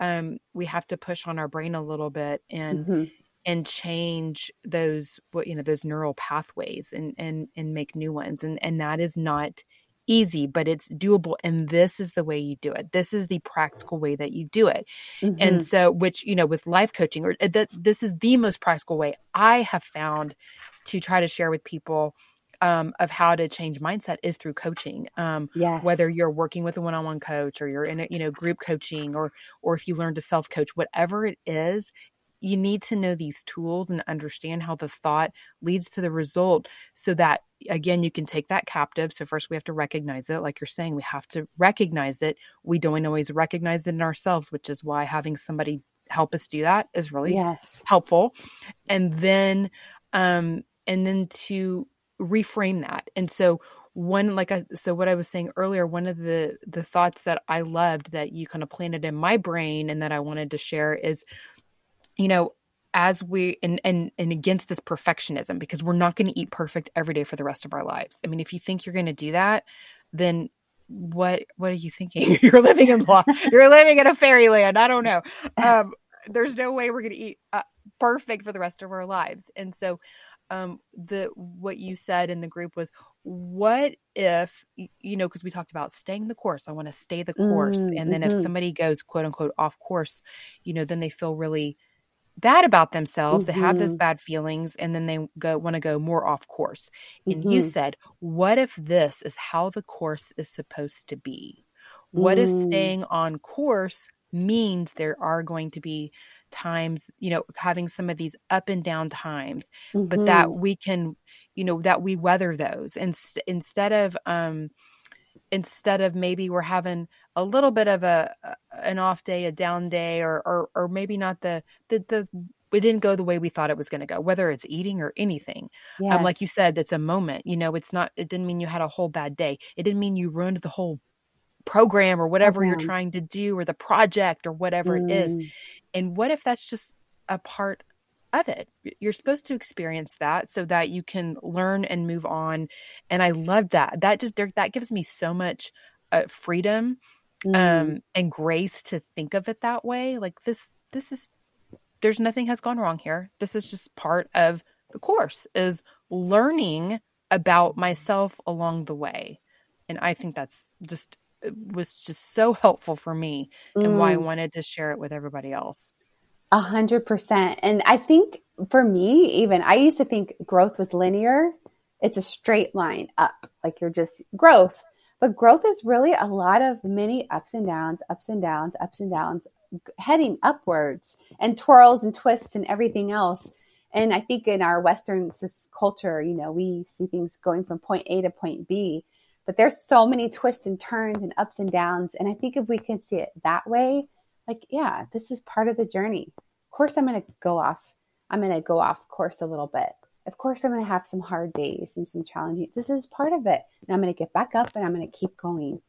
um we have to push on our brain a little bit and mm-hmm. and change those what you know those neural pathways and and and make new ones and and that is not easy, but it's doable. And this is the way you do it. This is the practical way that you do it. Mm-hmm. And so, which, you know, with life coaching, or uh, that this is the most practical way I have found to try to share with people um, of how to change mindset is through coaching. Um, yes. Whether you're working with a one-on-one coach or you're in a you know group coaching or or if you learn to self-coach, whatever it is, you need to know these tools and understand how the thought leads to the result so that again you can take that captive. So first we have to recognize it. Like you're saying we have to recognize it. We don't always recognize it in ourselves which is why having somebody help us do that is really yes. helpful. And then um and then to reframe that. And so one like I so what I was saying earlier, one of the the thoughts that I loved that you kind of planted in my brain and that I wanted to share is you know, as we and and and against this perfectionism because we're not going to eat perfect every day for the rest of our lives. I mean, if you think you're going to do that, then what what are you thinking? you're living in law. you're living in a fairyland. I don't know. Um, there's no way we're going to eat uh, perfect for the rest of our lives. And so, um, the what you said in the group was, what if you know? Because we talked about staying the course. I want to stay the course, mm, and then mm-hmm. if somebody goes quote unquote off course, you know, then they feel really bad about themselves, mm-hmm. they have those mm-hmm. bad feelings, and then they go want to go more off course. And mm-hmm. you said, what if this is how the course is supposed to be? What mm. if staying on course means there are going to be times, you know, having some of these up and down times, mm-hmm. but that mm-hmm. we can, you know, that we weather those and st- instead of um instead of maybe we're having a little bit of a an off day, a down day, or or, or maybe not the the the it didn't go the way we thought it was going to go, whether it's eating or anything. Yes. Um, like you said, it's a moment. You know, it's not. It didn't mean you had a whole bad day. It didn't mean you ruined the whole program or whatever program. you're trying to do or the project or whatever mm. it is. Mm. And what if that's just a part of it. You're supposed to experience that so that you can learn and move on. And I love that. That just that gives me so much uh, freedom mm. um, and grace to think of it that way. Like this, this is there's nothing has gone wrong here. This is just part of the course is learning about myself along the way. And I think that's just was just so helpful for me mm. and why I mm. wanted to share it with everybody else. A hundred percent. And I think for me, even I used to think growth was linear. It's a straight line up, like you're just growth. But growth is really a lot of many ups and downs, ups and downs, ups and downs, heading upwards and twirls and twists and everything else. And I think in our Western culture, you know, we see things going from point A to point B, but there's so many twists and turns and ups and downs. And I think if we can see it that way, like, yeah, this is part of the journey. Of course, I'm going to go off. I'm going to go off course a little bit. Of course, I'm going to have some hard days and some challenging. This is part of it. And I'm going to get back up and I'm going to keep going.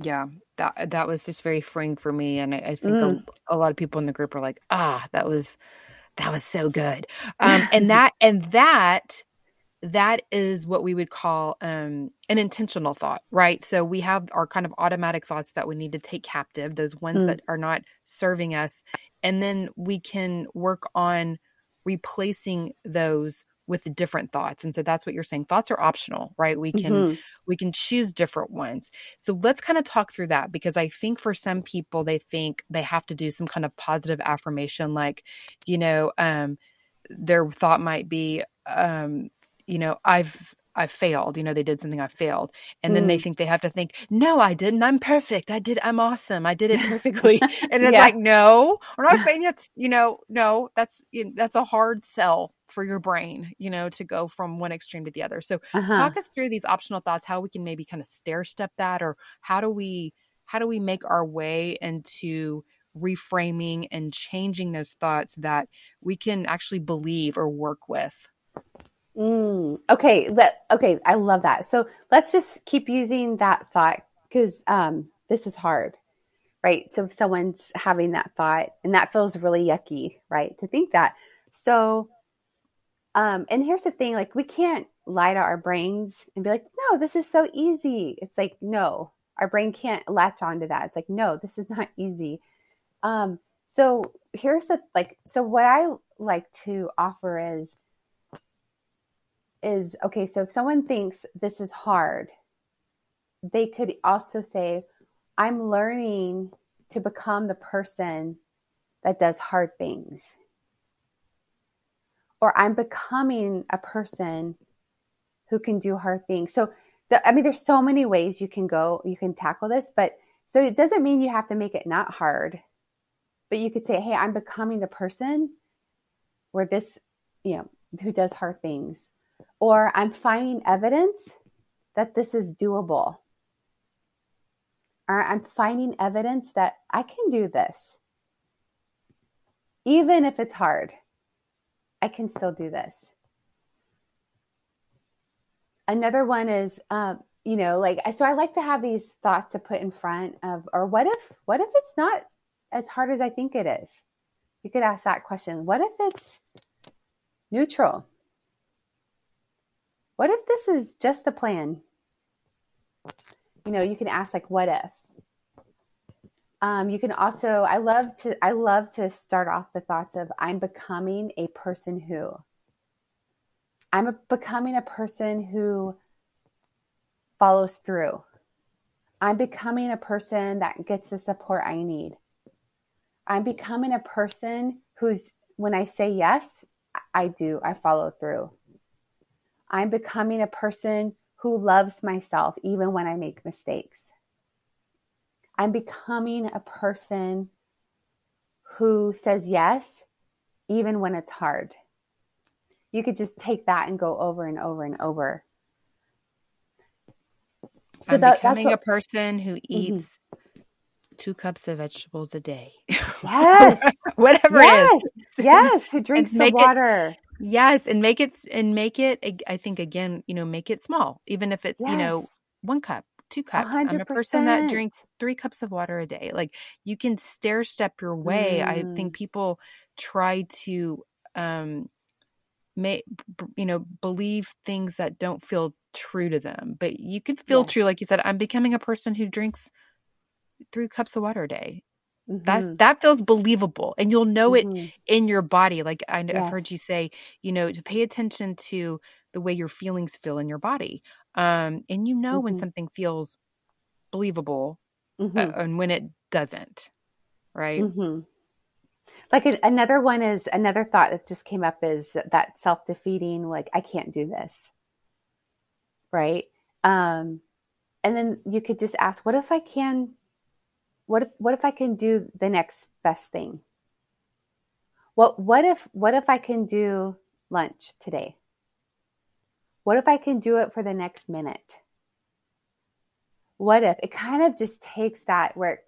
Yeah, that that was just very freeing for me, and I, I think mm. a, a, lot of people in the group are like, "Ah, that was that was so good," um, and that and that that is what we would call um, an intentional thought, right? So we have our kind of automatic thoughts that we need to take captive, those ones mm. that are not serving us. And then we can work on replacing those with different thoughts and so that's what you're saying thoughts are optional right we can mm-hmm. we can choose different ones so let's kind of talk through that because i think for some people they think they have to do some kind of positive affirmation like you know um their thought might be um you know i've I failed. You know, they did something I failed. And then they mm. think they have to think, no, I didn't. I'm perfect. I did. I'm awesome. I did it perfectly. and it's yeah. like, no, we're not saying it's, you know, no, that's, that's a hard sell for your brain, you know, to go from one extreme to the other. So uh-huh. talk us through these optional thoughts, how we can maybe kind of stair step that, or how do we, how do we make our way into reframing and changing those thoughts that we can actually believe or work with? Mm, okay, let okay, I love that. So let's just keep using that thought because um, this is hard, right? So if someone's having that thought and that feels really yucky, right? To think that. So, um, and here's the thing: like we can't lie to our brains and be like, "No, this is so easy." It's like, no, our brain can't latch onto that. It's like, no, this is not easy. Um, so here's the like. So what I like to offer is is okay, so if someone thinks this is hard, they could also say, I'm learning to become the person that does hard things. Or I'm becoming a person who can do hard things. So, the, I mean, there's so many ways you can go, you can tackle this, but so it doesn't mean you have to make it not hard, but you could say, Hey, I'm becoming the person where this, you know, who does hard things or I'm finding evidence that this is doable. Or I'm finding evidence that I can do this. Even if it's hard, I can still do this. Another one is, um, you know, like, so I like to have these thoughts to put in front of, or what if, what if it's not as hard as I think it is? You could ask that question. What if it's neutral? What if this is just the plan? You know, you can ask like, what if? Um, you can also, I love to, I love to start off the thoughts of I'm becoming a person who. I'm a, becoming a person who follows through. I'm becoming a person that gets the support I need. I'm becoming a person who's, when I say yes, I do, I follow through. I'm becoming a person who loves myself even when I make mistakes. I'm becoming a person who says yes even when it's hard. You could just take that and go over and over and over. So I'm that, becoming what, a person who mm-hmm. eats mm-hmm. two cups of vegetables a day. Yes. Whatever yes. it is. Yes. Who drinks the water. It, Yes, and make it and make it. I think again, you know, make it small, even if it's yes. you know one cup, two cups. i am a person that drinks three cups of water a day. Like you can stair step your way. Mm. I think mm. people try to um may you know believe things that don't feel true to them, but you can feel true. Like you said, I'm becoming a person who drinks three cups of water a day Mm-hmm. That that feels believable, and you'll know mm-hmm. it in your body. Like I, yes. I've heard you say, you know, to pay attention to the way your feelings feel in your body, um, and you know mm-hmm. when something feels believable uh, mm-hmm. and when it doesn't, right? Mm-hmm. Like a, another one is another thought that just came up is that self defeating. Like I can't do this, right? Um, and then you could just ask, what if I can what if what if I can do the next best thing? What what if what if I can do lunch today? What if I can do it for the next minute? What if it kind of just takes that where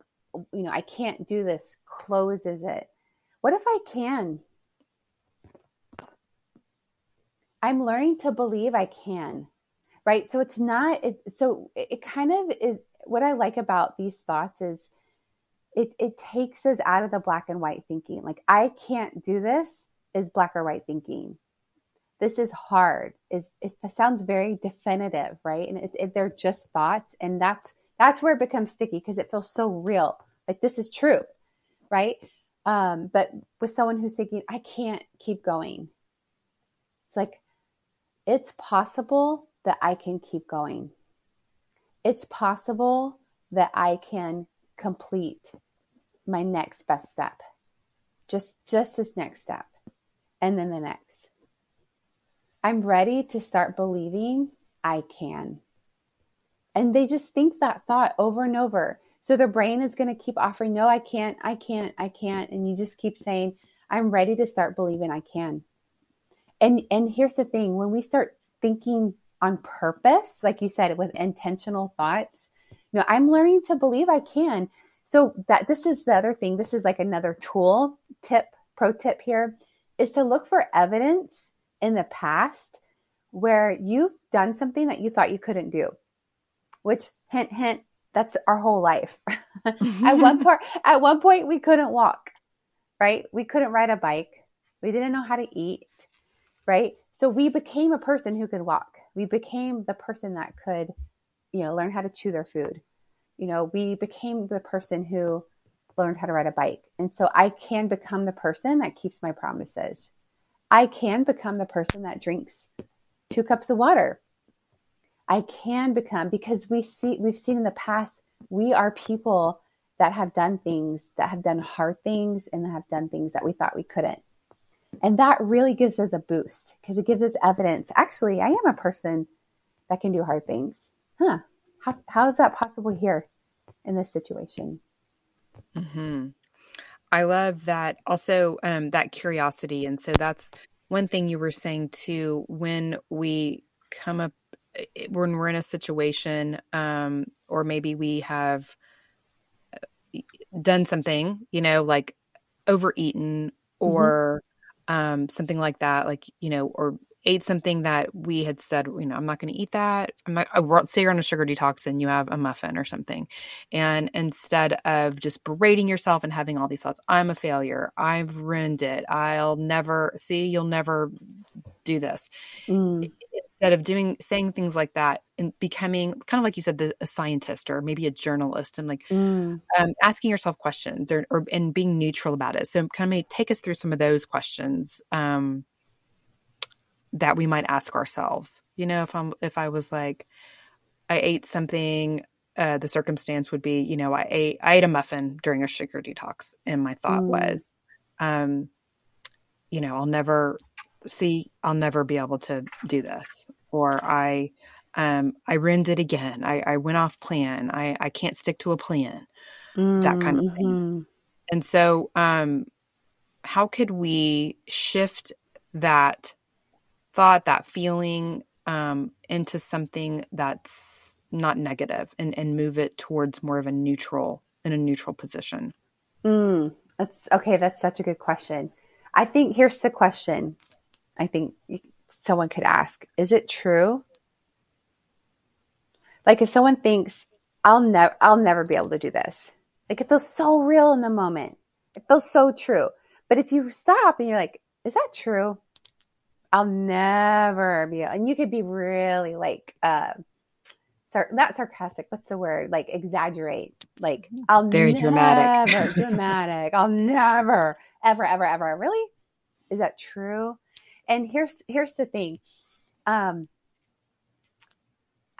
you know I can't do this closes it. What if I can? I'm learning to believe I can. Right? So it's not it so it kind of is what I like about these thoughts is it, it takes us out of the black and white thinking. Like, I can't do this is black or white thinking. This is hard. Is it sounds very definitive, right? And it, it, they're just thoughts, and that's that's where it becomes sticky because it feels so real. Like this is true, right? Um, but with someone who's thinking, I can't keep going, it's like it's possible that I can keep going. It's possible that I can complete my next best step. Just just this next step. And then the next. I'm ready to start believing I can. And they just think that thought over and over. So their brain is going to keep offering, no, I can't, I can't, I can't. And you just keep saying, I'm ready to start believing I can. And and here's the thing, when we start thinking on purpose, like you said, with intentional thoughts, you know, I'm learning to believe I can. So that this is the other thing. This is like another tool tip, pro tip here is to look for evidence in the past where you've done something that you thought you couldn't do. Which hint hint that's our whole life. at one point at one point we couldn't walk, right? We couldn't ride a bike. We didn't know how to eat, right? So we became a person who could walk. We became the person that could, you know, learn how to chew their food. You know, we became the person who learned how to ride a bike. And so I can become the person that keeps my promises. I can become the person that drinks two cups of water. I can become because we see we've seen in the past we are people that have done things that have done hard things and have done things that we thought we couldn't. And that really gives us a boost because it gives us evidence. Actually, I am a person that can do hard things. Huh. How, how is that possible here in this situation? Mm-hmm. I love that. Also, um, that curiosity. And so that's one thing you were saying too. When we come up, when we're in a situation, um, or maybe we have uh, done something, you know, like overeaten mm-hmm. or mm-hmm. um, something like that, like, you know, or ate something that we had said, you know, I'm not going to eat that. I'm not, I, say you're on a sugar detox and you have a muffin or something. And instead of just berating yourself and having all these thoughts, I'm a failure. I've ruined it. I'll never see, you'll never do this. Mm. Instead of doing, saying things like that and becoming kind of like you said, the, a scientist or maybe a journalist and like mm. um, asking yourself questions or, or, and being neutral about it. So kind of may take us through some of those questions. Um, that we might ask ourselves. You know, if I'm if I was like I ate something uh, the circumstance would be, you know, I ate I ate a muffin during a sugar detox, and my thought mm. was, um, you know, I'll never see, I'll never be able to do this, or I, um, I ruined it again. I, I went off plan. I, I can't stick to a plan. Mm, that kind of thing. Mm-hmm. And so, um, how could we shift that thought, that feeling um, into something that's not negative and, and move it towards more of a neutral in a neutral position? Mm, that's okay. That's such a good question. I think here's the question I think someone could ask Is it true? Like if someone thinks, I'll never I'll never be able to do this. Like it feels so real in the moment. It feels so true. But if you stop and you're like, is that true? I'll never be, and you could be really like, uh, sar- not sarcastic. What's the word? Like exaggerate. Like I'll very never, dramatic, dramatic. I'll never, ever, ever, ever. Really? Is that true? And here's here's the thing. Um,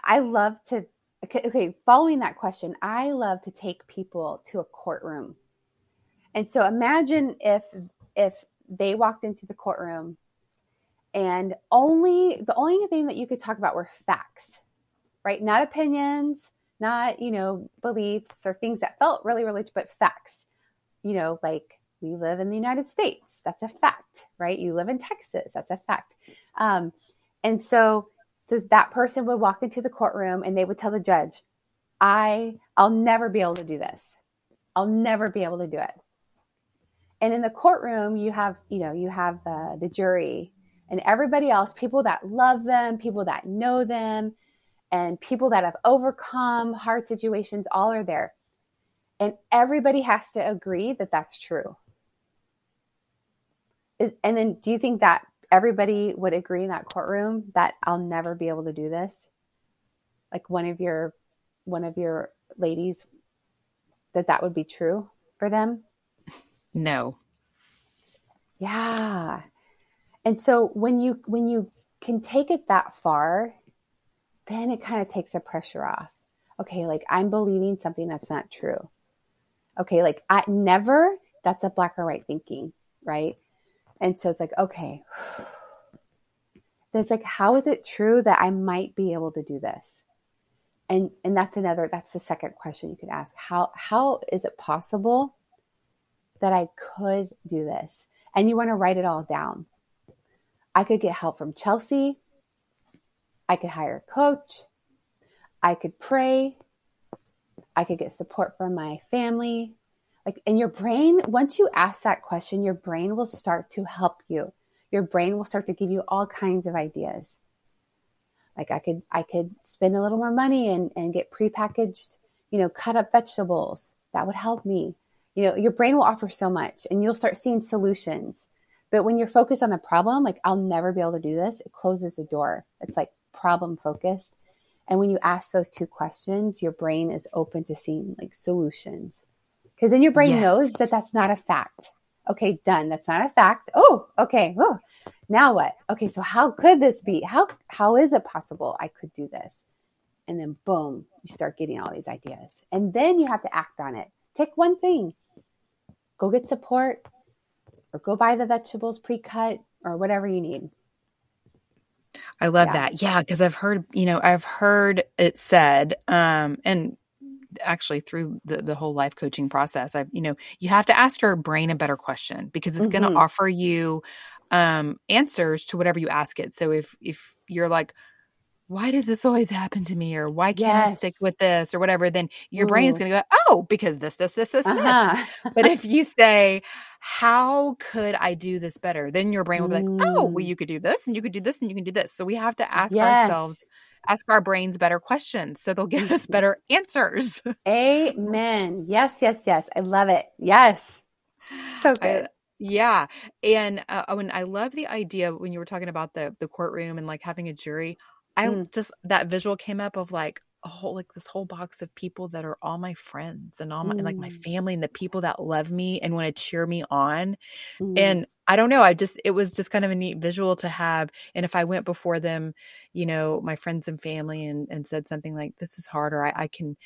I love to. Okay, okay, following that question, I love to take people to a courtroom. And so imagine if if they walked into the courtroom and only the only thing that you could talk about were facts right? Not opinions not you know beliefs or things that felt really really but facts. You know like we live in the united states. That's a fact right? You live in texas. That's a fact. Um, and so so that person would walk into the courtroom and they would tell the judge i i'll never be able to do this. I'll never be able to do it. And in the courtroom you have you know you have uh, the jury and everybody else, people that love them, people that know them, and people that have overcome hard situations, all are there. And everybody has to agree that that's true. Is, and then do you think that everybody would agree in that courtroom that I'll never be able to do this? Like one of your one of your ladies that that would be true for them? No. Yeah. And so when you when you can take it that far, then it kind of takes the pressure off. Okay, like I'm believing something that's not true. Okay, like I never, that's a black or white thinking, right? And so it's like, okay. That's like, how is it true that I might be able to do this? And and that's another that's the second question you could ask. How how is it possible that I could do this? And you want to write it all down. I could get help from Chelsea. I could hire a coach. I could pray. I could get support from my family. Like, and your brain, once you ask that question, your brain will start to help you. Your brain will start to give you all kinds of ideas. Like I could, I could spend a little more money and, and get prepackaged, you know, cut up vegetables. That would help me. You know, your brain will offer so much and you'll start seeing solutions. But when you're focused on the problem, like I'll never be able to do this, it closes the door. It's like problem focused. And when you ask those two questions, your brain is open to seeing like solutions. Because then your brain yes. knows that that's not a fact. Okay, done. That's not a fact. Oh, okay. Oh, now what? Okay, so how could this be? How how is it possible I could do this? And then boom, you start getting all these ideas. And then you have to act on it. Take one thing. Go get support or go buy the vegetables pre-cut or whatever you need. I love yeah. that. Yeah, because I've heard, you know, I've heard it said, um, and actually through the, the whole life coaching process, I've, you know, you have to ask your brain a better question because it's mm-hmm. going to offer you um answers to whatever you ask it. So if if you're like, why does this always happen to me? or why can't yes. i stick with this? or whatever then your Ooh. brain is going to go oh because this this this this uh-huh. this but if you say how could i do this better? then your brain will be like oh well you could do this and you could do this and you can do this. So we have to ask yes. ourselves ask our brains better questions so they'll give us better answers. Amen. Yes yes yes. I love it. Yes. So good. I, yeah. And uh, when i love the idea when you were talking about the the courtroom and like having a jury I mm. just that visual came up of like a whole like this whole box of people that are all my friends and all my mm. and like my mm. family and the people that love me and want to cheer me on. Mm. And I don't know, I just it was just kind of a neat visual to have. And if I went before them, you know, my friends and family and and said something like, This is hard or I, I can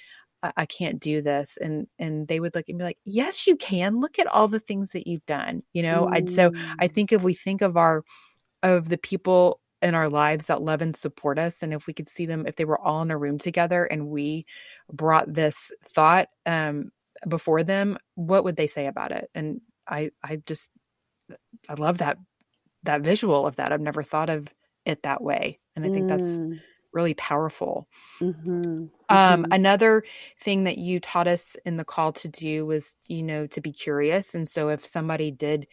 I can't do this. And and they would look and be like, Yes, you can. Look at all the things that you've done. You know, I'd so I mm. think if we think of our of the people in our lives that love and support us and if we could see them if they were all in a room together and we brought this thought um, before them what would they say about it and i i just i love that that visual of that i've never thought of it that way and i think mm. that's really powerful mm-hmm. Um, mm-hmm. another thing that you taught us in the call to do was you know to be curious and so if somebody did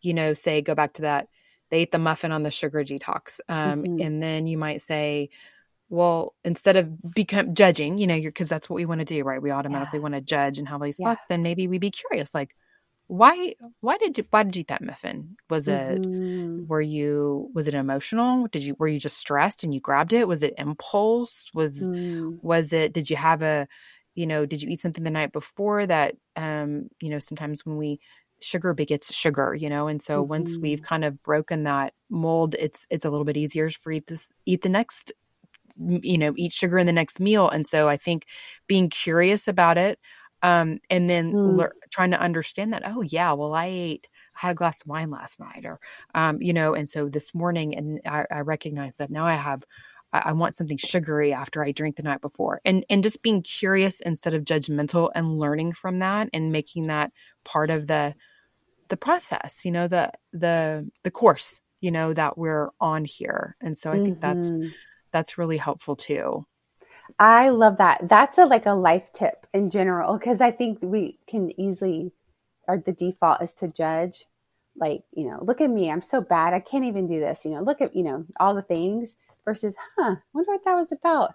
you know say go back to that they ate the muffin on the sugar detox. Um, mm-hmm. And then you might say, well, instead of become judging, you know, because that's what we want to do, right? We automatically yeah. want to judge and have these yeah. thoughts. Then maybe we be curious, like, why, why did you, why did you eat that muffin? Was mm-hmm. it, were you, was it emotional? Did you, were you just stressed and you grabbed it? Was it impulse? Was, mm. was it, did you have a, you know, did you eat something the night before that, um, you know, sometimes when we sugar begets sugar, you know, and so mm-hmm. once we've mm-hmm. kind of broken that mold, it's it's a little bit easier for eat this eat the next you know eat sugar in the next meal and so i think being curious about it um, and then mm. le- trying to understand that oh yeah well i ate I had a glass of wine last night or um, you know and so this morning and i, I recognize that now i have I, I want something sugary after i drink the night before and and just being curious instead of judgmental and learning from that and making that part of the the process you know the the the course you know that we're on here. And so i think mm-hmm. that's that's really helpful too. I love that. That's a like a life tip in general because i think we can easily or the default is to judge like you know look at me i'm so bad i can't even do this you know look at you know all the things versus huh wonder what that was about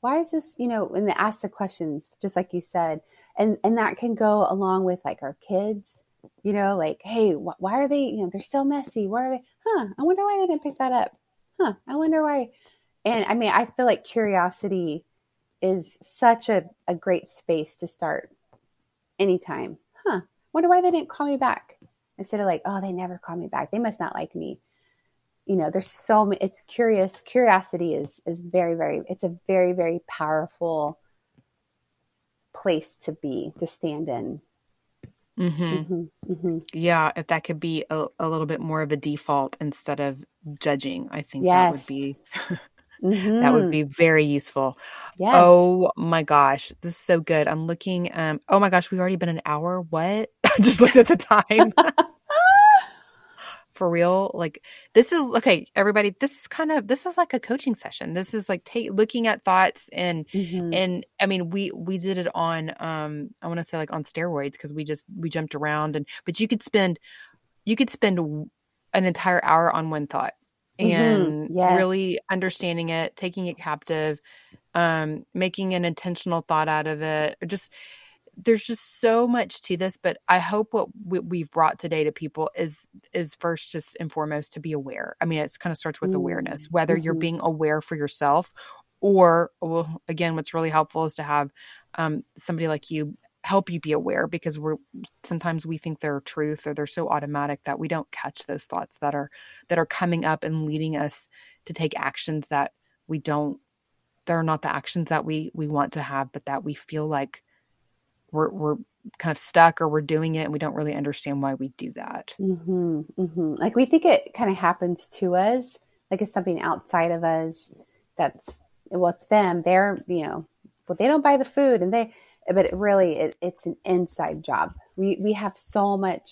why is this you know when they ask the questions just like you said and and that can go along with like our kids you know, like, hey, wh- why are they, you know, they're still messy. Why are they, huh? I wonder why they didn't pick that up. Huh? I wonder why. And I mean, I feel like curiosity is such a, a great space to start anytime. Huh? Wonder why they didn't call me back instead of like, oh, they never call me back. They must not like me. You know, there's so many, it's curious. Curiosity is, is very, very, it's a very, very powerful place to be, to stand in Mm-hmm. Mm-hmm. Mm-hmm. Yeah, if that could be a, a little bit more of a default instead of judging, I think that would be that Mm-hmm. would be very useful. Yes. Oh my gosh, this is so good. I'm looking. Um. Oh my gosh, we've already been an hour. What? I just looked at the time. For real, like this is okay. Everybody, this is kind of this is like a coaching session. This is like take looking at thoughts and Mhm. and I mean we we did it on um I want to say like on steroids because we just we jumped around and but you could spend you could spend an entire hour on one thought Mhm. and Yes. really understanding it, taking it captive, um, making an intentional thought out of it. or Just there's just so much to this, but I hope what we, we've brought today to people is is first just and foremost to be aware. I mean, it's kind of starts with awareness, Mm, whether you're mhm. being aware for yourself, or well, again, what's really helpful is to have um, somebody like you help you be aware because we're sometimes we think they're truth or they're so automatic that we don't catch those thoughts that are that are coming up and leading us to take actions that we don't they're not the actions that we we want to have but that we feel like we're we're kind of stuck or we're doing it and we don't really understand why we do that hmm hmm Like we think it kind of happens to us, like it's something outside of us. That's well, it's them. They're you know, well, they don't buy the food, and they, but it really, it, it's an inside job. We we have so much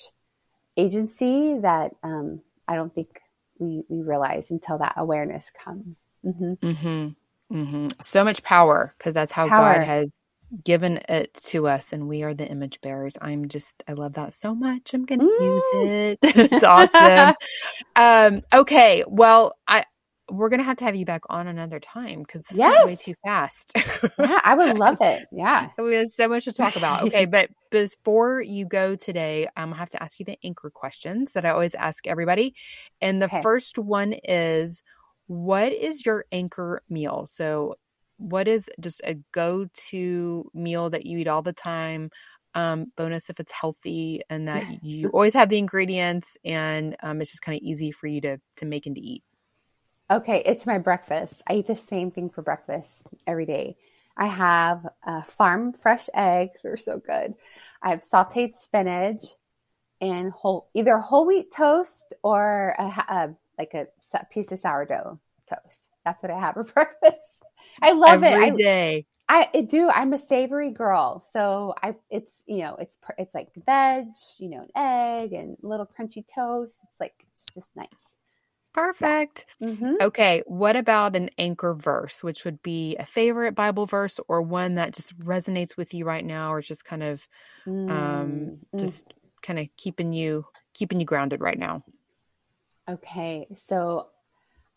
agency that um, I don't think we we realize until that awareness comes. hmm hmm hmm so much power because that's how Power. god has given it to us and we are the image bearers i'm just i love that so much i'm gonna use Mm. it it's awesome um okay well i we're gonna have to have you back on another time because this went way too fast Yeah, I would love it. Yeah. we have so much to talk about okay but before you go today um, i have to ask you the anchor questions that i always ask everybody and the Okay. first one is what is your anchor meal so what is just a go-to meal that you eat all the time um, bonus if it's healthy and that you always have the ingredients and um, it's just kind of easy for you to to make and to eat Okay, it's my breakfast. I eat the same thing for breakfast every day. I have uh, farm fresh eggs; they're so good. I have sautéed spinach and whole either whole wheat toast or a, a like a piece of sourdough toast. That's what I have for breakfast. I love it. every I, day. I, I do. I'm a savory girl, so I it's you know it's it's like veg, you know, an egg and little crunchy toast. It's like it's just nice. perfect hmm Okay, what about an anchor verse, which would be a favorite Bible verse or one that just resonates with you right now or just kind of um Mm, mm. just kind of keeping you keeping you grounded right now? Okay, so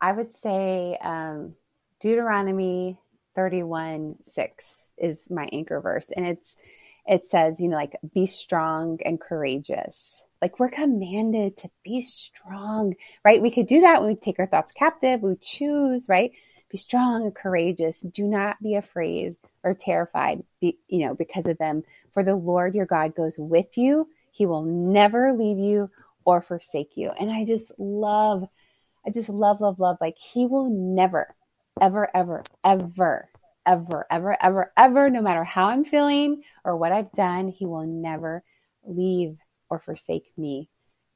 I would say um, Deuteronomy 31 6 is my anchor verse. And it's, it says, you know, like, be strong and courageous. Like, we're commanded to be strong, right? We could do that when we take our thoughts captive, we choose, right? Be strong and courageous. Do not be afraid or terrified, be, you know, because of them. For the Lord your God goes with you. He will never leave you or forsake you. And I just love, I just love, love, love. Like he will never, ever, ever, ever, ever, ever, ever, ever, no matter how I'm feeling or what I've done, he will never leave or forsake me.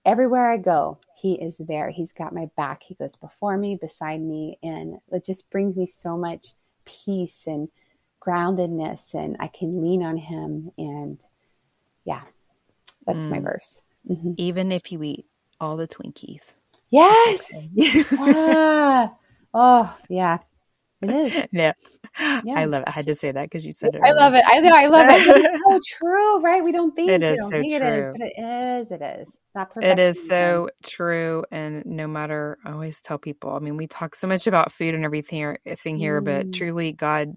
Everywhere I go, he is there. He's got my back. He goes before me, beside me. And it just brings me so much peace and groundedness. And I can lean on him. And yeah, that's my Mm. verse. hmm Even if you eat all the Twinkies. Yes. Okay. ah, oh yeah, it is. yeah. Yeah. I love it. I had to say that because you said it. I love it. I know. I love it. It's so true, right? We don't think It is so think it is, true. but it is. It is not It is so true. And no matter, I always tell people, I mean, we talk so much about food and everything thing here, but Mm. truly, God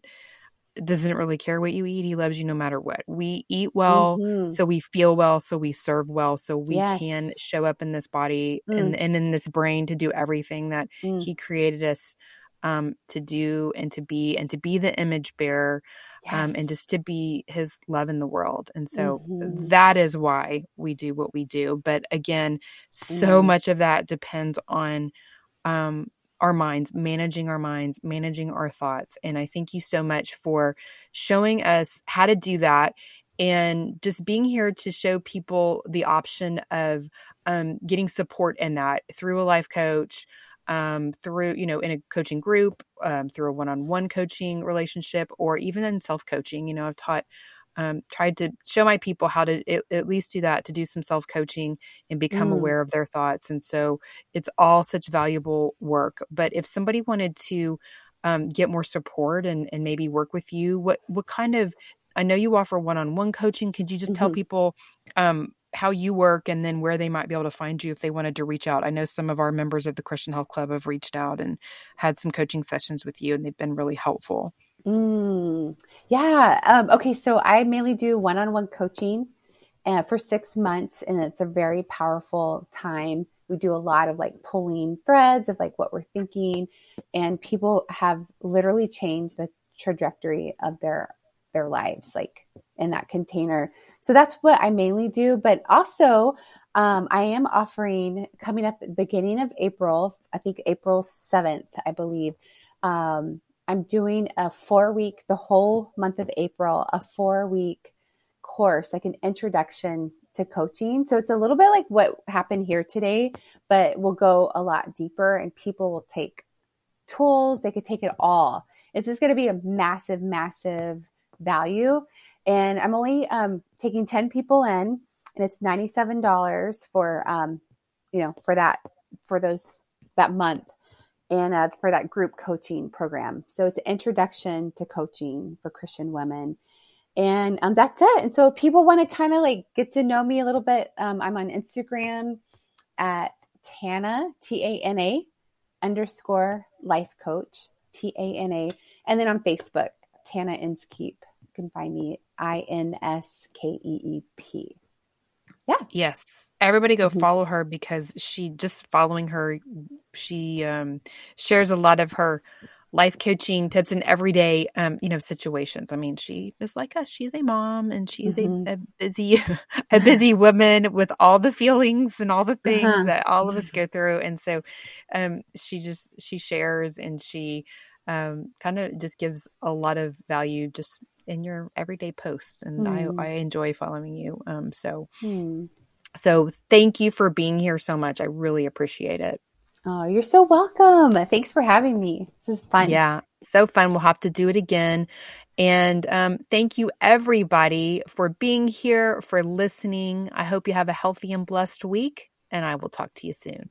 doesn't really care what you eat. He loves you no matter what. We eat well, Mhm. so we feel well, so we serve well, so we can show up in this body and, and in this brain to do everything that Mm. He created us um, to do and to be, and to be the image bearer um, and just to be his love in the world. And so Mhm. that is why we do what we do. But again, so Mm. much of that depends on um, our minds, managing our minds, managing our thoughts. And I thank you so much for showing us how to do that and just being here to show people the option of um, getting support in that through a life coach um, through you know in a coaching group um, through a one-on-one coaching relationship or even in self-coaching you know i've taught um, tried to show my people how to it, at least do that to do some self-coaching and become mm. aware of their thoughts and so it's all such valuable work but if somebody wanted to um, get more support and, and maybe work with you what what kind of i know you offer one-on-one coaching could you just mm-hmm. tell people um, how you work and then where they might be able to find you if they wanted to reach out. I know some of our members of the Christian Health Club have reached out and had some coaching sessions with you, and they've been really helpful. Mm, yeah. Um, okay. So I mainly do one on one coaching uh, for six months, and it's a very powerful time. We do a lot of like pulling threads of like what we're thinking, and people have literally changed the trajectory of their their lives like in that container so that's what i mainly do but also um, i am offering coming up beginning of april i think april 7th i believe um, i'm doing a four week the whole month of april a four week course like an introduction to coaching. So it's a little bit like what happened here today but we'll go a lot deeper and people will take tools. They could take it all. It's just going to be a massive massive value. And I'm only um, taking 10 people in, and it's $97 for, um, you know, for that, for those, that month and uh, for that group coaching program. So it's introduction to coaching for Christian women. And um, that's it. And so people want to kind of like get to know me a little bit. Um, I'm on Instagram at Tana, T A N A underscore life coach, T A N A. And then on Facebook, Tana Inskeep You can find me I N S K E E P. Yeah. Yes. Everybody go mm-hmm. follow her because she just following her, she um, shares a lot of her life coaching tips in everyday um, you know situations. I mean, she is like us. She's a mom and she's mm-hmm. a, a, busy a busy woman with all the feelings and all the things uh-huh. that all of us go through. And so um, she just she shares and she um, kind of just gives a lot of value just in your everyday posts and mm. I, hmm. I enjoy following you um, so mm. so thank you for being here so much. I really appreciate it. Oh you're so welcome. Thanks for having me. This is fun. Yeah so fun. We'll have to do it again. And um, thank you everybody for being here for listening. I hope you have a healthy and blessed week and i will talk to you soon